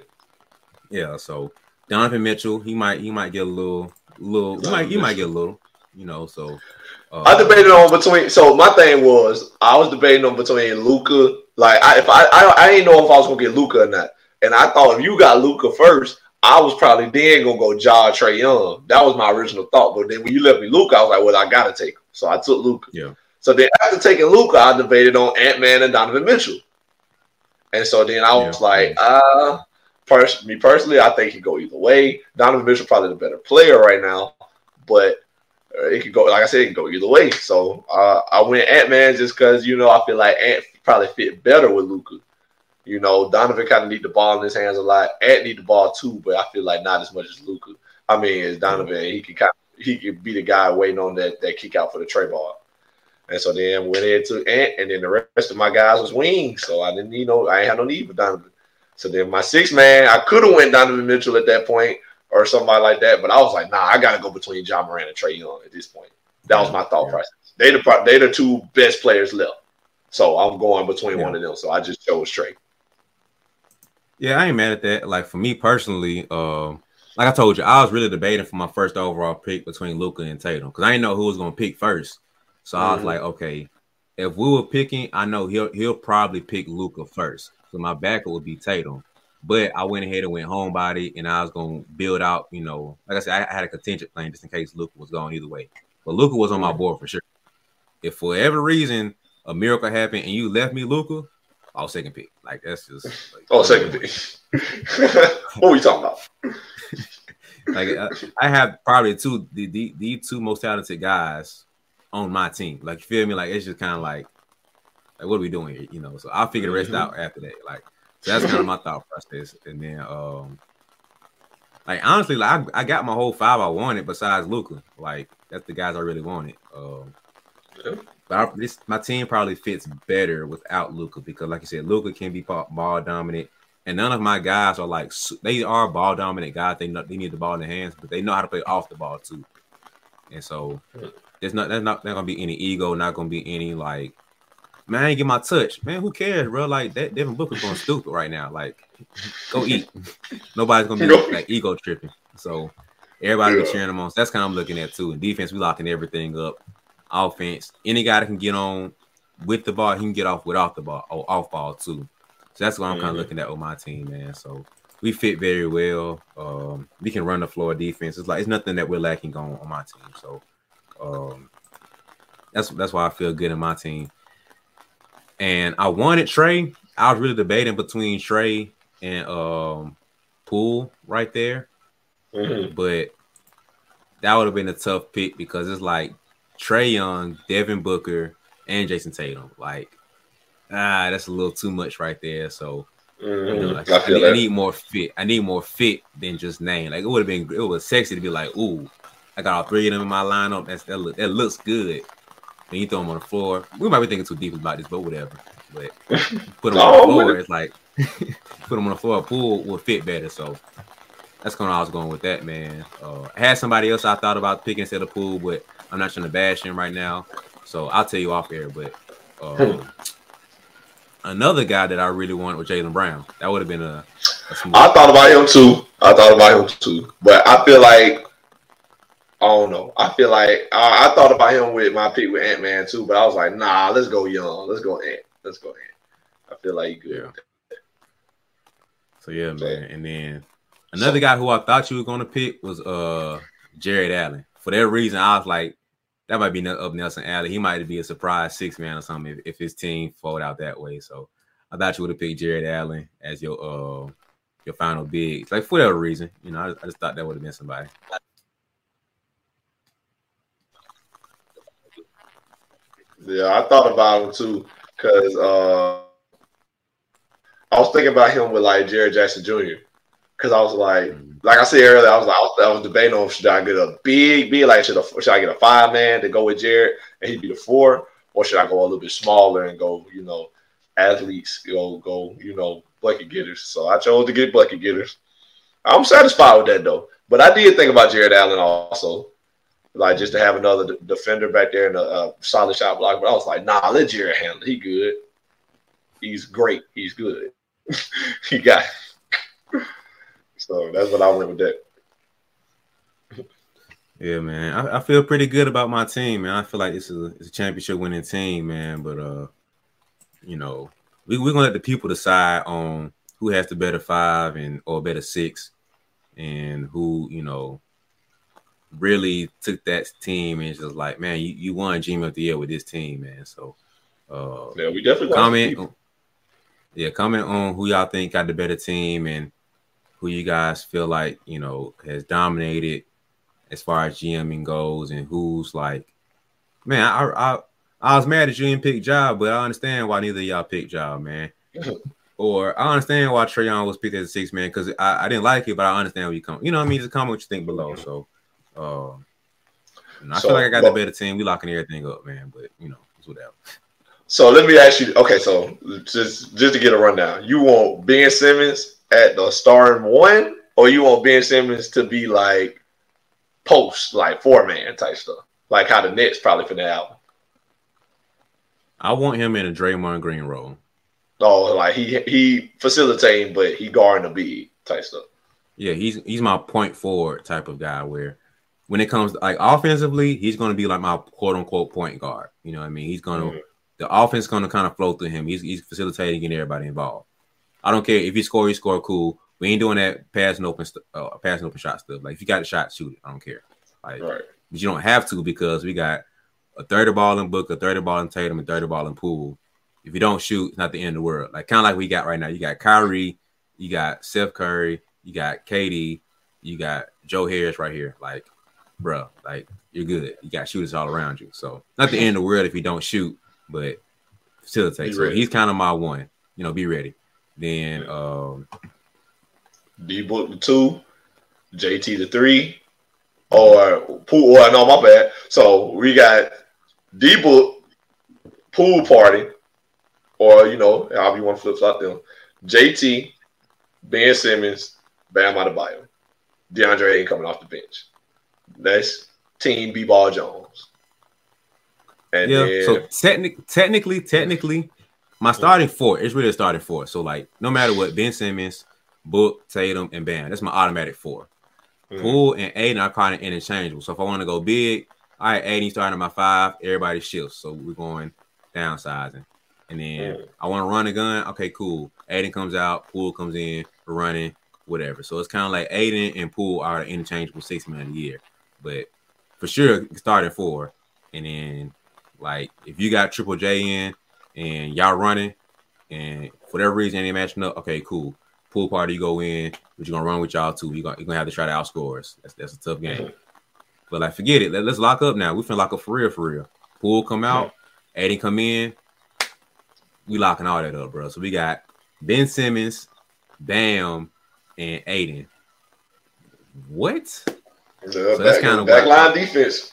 Yeah, so Donovan Mitchell, he might he might get a little little he might he might get a little, you know. So uh, I debated on between. So my thing was I was debating on between Luka. Like I, if I, I I didn't know if I was gonna get Luka or not, and I thought if you got Luka first, I was probably then gonna go Ja Trae Young. That was my original thought. But then when you left me Luka, I was like, well, I gotta take him. So I took Luka. Yeah. So then after taking Luka, I debated on Ant Man and Donovan Mitchell. And so then I was yeah. like, uh, pers- me personally, I think he go either way. Donovan Mitchell probably the better player right now, but uh, it could go like I said, it can go either way. So uh, I went Ant Man just because you know I feel like Ant probably fit better with Luka. You know, Donovan kind of need the ball in his hands a lot. Ant need the ball too, but I feel like not as much as Luka. I mean, as Donovan, he can kind of, he could be the guy waiting on that that kick out for the Trey ball. And so then went into Ant, and then the rest of my guys was wings. So I didn't, you know, I ain't had no need for Donovan. So then my six man, I could have went Donovan Mitchell at that point or somebody like that, but I was like, nah, I gotta go between Ja Morant and Trae Young at this point. That was my thought yeah. process. They the they the two best players left. So I'm going between yeah. one of them. So I just chose Trae. Yeah, I ain't mad at that. Like for me personally, um, like I told you, I was really debating for my first overall pick between Luka and Tatum because I didn't know who was gonna pick first. So mm-hmm. I was mm-hmm. like, okay, if we were picking, I know he'll he'll probably pick Luka first. So my backup would be Tatum. But I went ahead and went homebody, and I was gonna build out. You know, like I said, I had a contingent plan just in case Luka was going either way. But Luka was on my board for sure. If for whatever reason a miracle happened and you left me Luka, I'll second pick. Like that's just like, oh second pick. what are you talking about? like I, I, have probably two the, the the two most talented guys on my team. Like you feel me? Like it's just kind of like, like what are we doing here? You know. So I'll figure the rest mm-hmm. out after that. Like so that's kind of my thought process. And then um like honestly, like I, I got my whole five I wanted besides Luka. Like that's the guys I really wanted. Um but I, this my team probably fits better without Luka because, like you said, Luka can be ball dominant, and none of my guys are like they are ball dominant guys. They know they need the ball in their hands, but they know how to play off the ball too. And so there's not there's not, not gonna be any ego, not gonna be any like man, I ain't get my touch. Man, who cares, bro? Like that Devin Booker's going stupid right now. Like, go eat. Nobody's gonna be like ego tripping. So everybody yeah. be cheering them on. So that's kind of I'm looking at too. In defense, we locking everything up. Offense, any guy that can get on with the ball, he can get off without the ball or off ball too. So that's what I'm mm-hmm. kind of looking at with my team, man. So we fit very well. Um, we can run the floor defense. It's like it's nothing that we're lacking on on my team. So um, that's that's why I feel good in my team. And I wanted Trae. I was really debating between Trae and um Poole right there. Mm-hmm. But that would have been a tough pick because it's like Trae Young, Devin Booker, and Jayson Tatum. Like, ah, that's a little too much right there. So mm-hmm. you know, like, I, I, need, I, need, more fit. I need more fit than just name. Like it would have been it was sexy to be like, ooh, I got all three of them in my lineup. That's that, look, that looks good. Then you throw them on the floor. We might be thinking too deep about this, but whatever. But put him on the floor, it's like put them on the floor. Poole will fit better. So that's kind of I was going with that, man. Uh, I had somebody else I thought about picking instead of Poole, but I'm not trying to bash him right now. So I'll tell you off air. But um, another guy that I really wanted was Jaylen Brown. That would have been a, a I thought about him too. I thought about him too. But I feel like I don't know. I feel like I thought about him with my pick with Ant Man too, but I was like, nah, let's go young. Let's go Ant. Let's go Ant. I feel like you good. Yeah. So yeah, man. And then another guy who I thought you were gonna pick was uh Jarrett Allen. For that reason, I was like, that might be up Nelson Allen. He might be a surprise six man or something if, if his team fold out that way. So I thought you would have picked Jarrett Allen as your uh your final big. Like for whatever reason, you know, I, I just thought that would have been somebody. Yeah, I thought about him too because uh, I was thinking about him with like Jaren Jackson Jr. Because I was like, mm-hmm. like I said earlier, I was like, I was, I was debating on should I get a big, big like should, I, should I get a five man to go with Jaren and he'd be the four, or should I go a little bit smaller and go, you know, athletes, you know, go, you know, bucket getters. So I chose to get bucket getters. I'm satisfied with that though. But I did think about Jarrett Allen also, like just to have another d- defender back there and a, a, solid shot block. But I was like, nah, let Jarrett handle. He good. He's great. He's good. he got. It. so that's what I went with that. Yeah, man. I, I, feel pretty good about my team, man. I feel like it's a, it's a championship winning team, man. But uh, you know, we, we're gonna let the people decide on who has the better five and or better six, and who you know really took that team and just like, man, you, you won GM of the year with this team, man. So uh, yeah, we definitely comment. On, yeah, comment on who y'all think got the better team and who you guys feel like you know has dominated as far as GMing goes, and who's like, man, I I I was mad that you didn't pick job, but I understand why neither y'all picked job, man. or I understand why Trae Young was picked as a six man because I, I didn't like it, but I understand where you come. You know what I mean? Just comment what you think below. So, um, I so, feel like I got well, the better team. We locking everything up, man. But you know, it's whatever. So let me ask you. Okay, so just just to get a rundown, you want Ben Simmons at the starting one, or you want Ben Simmons to be like post, like four man type stuff, like how the Nets probably for the album. I want him in a Draymond Green role. Oh, like he he facilitating, but he guarding a big type stuff. Yeah, he's he's my point forward type of guy. Where when it comes to, like offensively, he's going to be like my quote unquote point guard. You know what I mean? He's going to mm-hmm. the offense going to kind of flow through him. He's he's facilitating, getting everybody involved. I don't care if he score, he score cool. We ain't doing that passing open, uh, passing open shot stuff. Like if you got a shot, shoot it. I don't care. Like, right. but you don't have to because we got a third of ball in Book, a third of ball in Tatum, and third of ball in Poole. If you don't shoot, it's not the end of the world. Like kind of like we got right now. You got Kyrie, you got Seth Curry, you got KD, you got Joe Harris right here. Like, bro, like you're good. You got shooters all around you. So not the end of the world if you don't shoot, but facilitate. So he's kind of my one. You know, be ready. Then um D book the two, JT the three, or pool. Well, no, my bad. So we got D book pool party, or you know, however you want to flip flop them. JT, Ben Simmons, Bam Adebayo, DeAndre ain't coming off the bench. That's team B Ball Jones. And yeah. Then, so technically, technically, technically, my starting four is really a starting four. So like, no matter what, Ben Simmons, Book, Tatum, and Bam. That's my automatic four. Mm-hmm. Poole and Ayton are kind of interchangeable. So if I want to go big, all right, Ayton starting at my five, everybody shifts. So we're going downsizing. And then mm. I want to run a gun. Okay, cool. Ayton comes out, Poole comes in, running, whatever. So it's kind of like Ayton and Poole are interchangeable six man a year. But for sure, start at four. And then like if you got Triple J in and y'all running, and for whatever reason they matching up, okay, cool pool party, you go in, but you're gonna run with y'all too. You're gonna, you're gonna have to try to outscore us. That's that's a tough game. But like, forget it. Let, us lock up now. We feel lock up for real, for real. Poole come out. Eddie come in. We locking all that up, bro. So we got Ben Simmons, Bam, and Ayton. What? So that's kind of back line defense.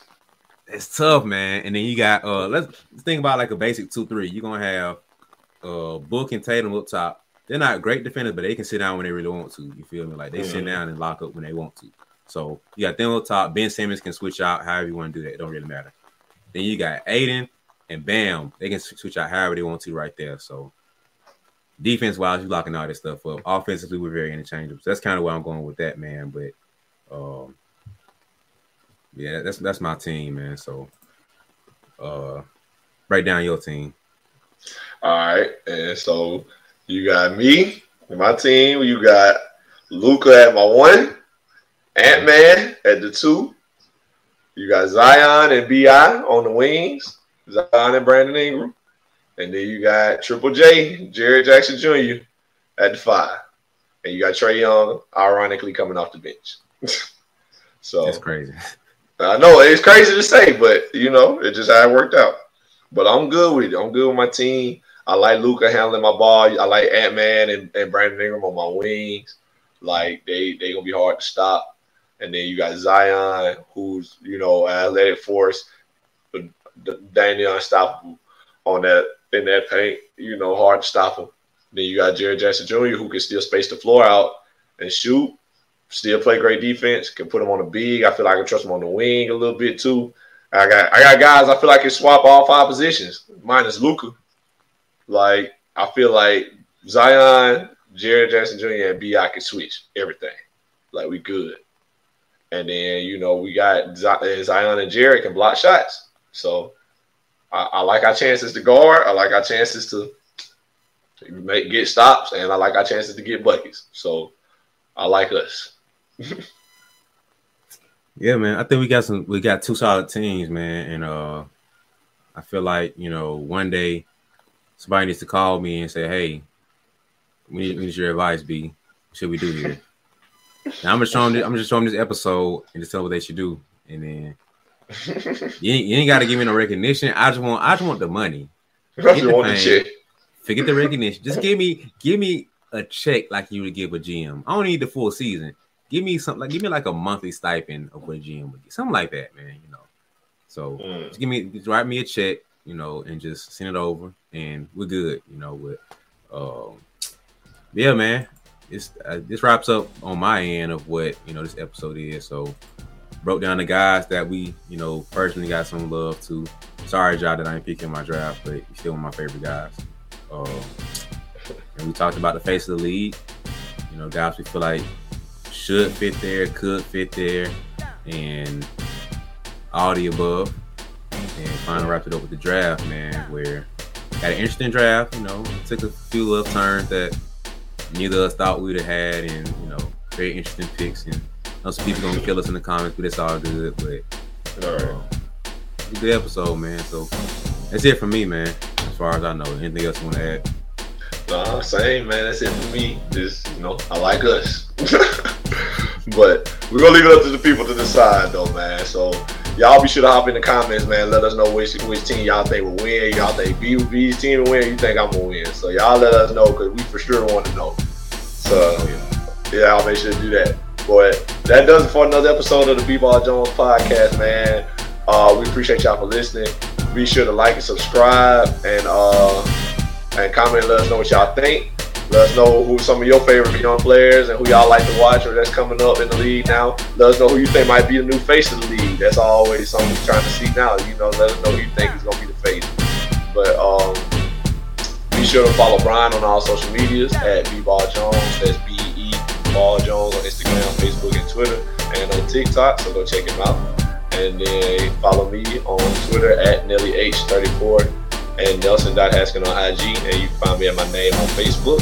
it's tough, man. And then you got uh let's think about like a basic two three. You're gonna have uh Book and Tatum up top. They're not great defenders, but they can sit down when they really want to. You feel me? Like they mm-hmm. sit down and lock up when they want to. So you got them up top. Ben Simmons can switch out however you want to do that. It don't really matter. Then you got Ayton and Bam. They can switch out however they want to right there. So defense wise, you're locking all this stuff up. Offensively, we're very interchangeable. So that's kind of where I'm going with that, man. But um, yeah, that's that's my team, man. So uh write down your team. All right. And so you got me, and my team, you got Luka at my one, Ant Man at the two. You got Zion and BI on the wings, Zion and Brandon Ingram. And then you got Triple J, Jaren Jackson Jr. at the five. And you got Trae Young, ironically, coming off the bench. so that's crazy. I know it's crazy to say, but you know, it just how it worked out. But I'm good with it. I'm good with my team. I like Luka handling my ball. I like Ant Man and, and Brandon Ingram on my wings. Like they they gonna be hard to stop. And then you got Zion, who's you know athletic force, but Daniel unstoppable on that in that paint. You know, hard to stop him. Then you got Jaren Jackson Jr., who can still space the floor out and shoot. Still play great defense. Can put him on the big. I feel like I can trust him on the wing a little bit too. I got I got guys I feel like can swap all five positions, minus Luka. Like I feel like Zion, Jaren Jackson Jr. and B I can switch everything. Like we good. And then you know we got Zion and Jaren can block shots. So I, I, like our chances to guard. I like our chances to make get stops, and I like our chances to get buckets. So I like us. Yeah, man. I think we got some. We got two solid teams, man, and uh, I feel like you know one day somebody needs to call me and say, "Hey, we need, we need your advice, B. What should we do here?" now I'm just showing. This, I'm just showing this episode and just tell what they should do, and then you ain't, ain't got to give me no recognition. I just want. I just want the money. Forget the. Forget the recognition. Just give me. Give me a check like you would give a GM. I don't need the full season give me something like give me like a monthly stipend of what GM would get, something like that, man. You know. So mm. just give me just write me a check, you know, and just send it over, and we're good, you know. With um, yeah, man. This uh, this wraps up on my end of what you know this episode is. So broke down the guys that we you know personally got some love to. Sorry, Joe, that I ain't picking my draft, but you're still one of my favorite guys. Um, and we talked about the face of the league. You know, guys we feel like should fit there, could fit there, and all the above. And finally wrapped it up with the draft, man, where had an interesting draft, you know, took a few little turns that neither of us thought we'd have had, and you know, very interesting picks. And some people gonna kill us in the comments, but it's all good. But all right. Um, good episode, man. So that's it for me, man. As far as I know, anything else you want to add? Nah, same man. That's it for me. Just you know, I like us. but we're gonna leave it up to the people to decide though, man. So y'all be sure to hop in the comments, man. Let us know which which team y'all think will win. Y'all think BB's team will win. You think I'm gonna win? So y'all let us know because we for sure want to know. So yeah, I'll make sure to do that. But that does it for another episode of the B-Ball Jones podcast, man. Uh, we appreciate y'all for listening. Be sure to like and subscribe and uh, and comment. let us know what y'all think. Let us know who some of your favorite young players and who y'all like to watch or that's coming up in the league now. Let us know who you think might be the new face of the league. That's always something we're trying to see now. You know, let us know who you think is going to be the face. But um, be sure to follow Brian on all social medias at B Ball Jones. That's B E Ball Jones on Instagram, Facebook, and Twitter, and on TikTok. So go check him out. And then follow me on Twitter at NellyH34 and Nelson.Haskin on IG. And you can find me at my name on Facebook.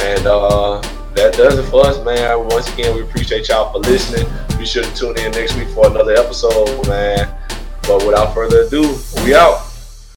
And uh, that does it for us, man. Once again, we appreciate y'all for listening. Be sure to tune in next week for another episode, man. But without further ado, we out.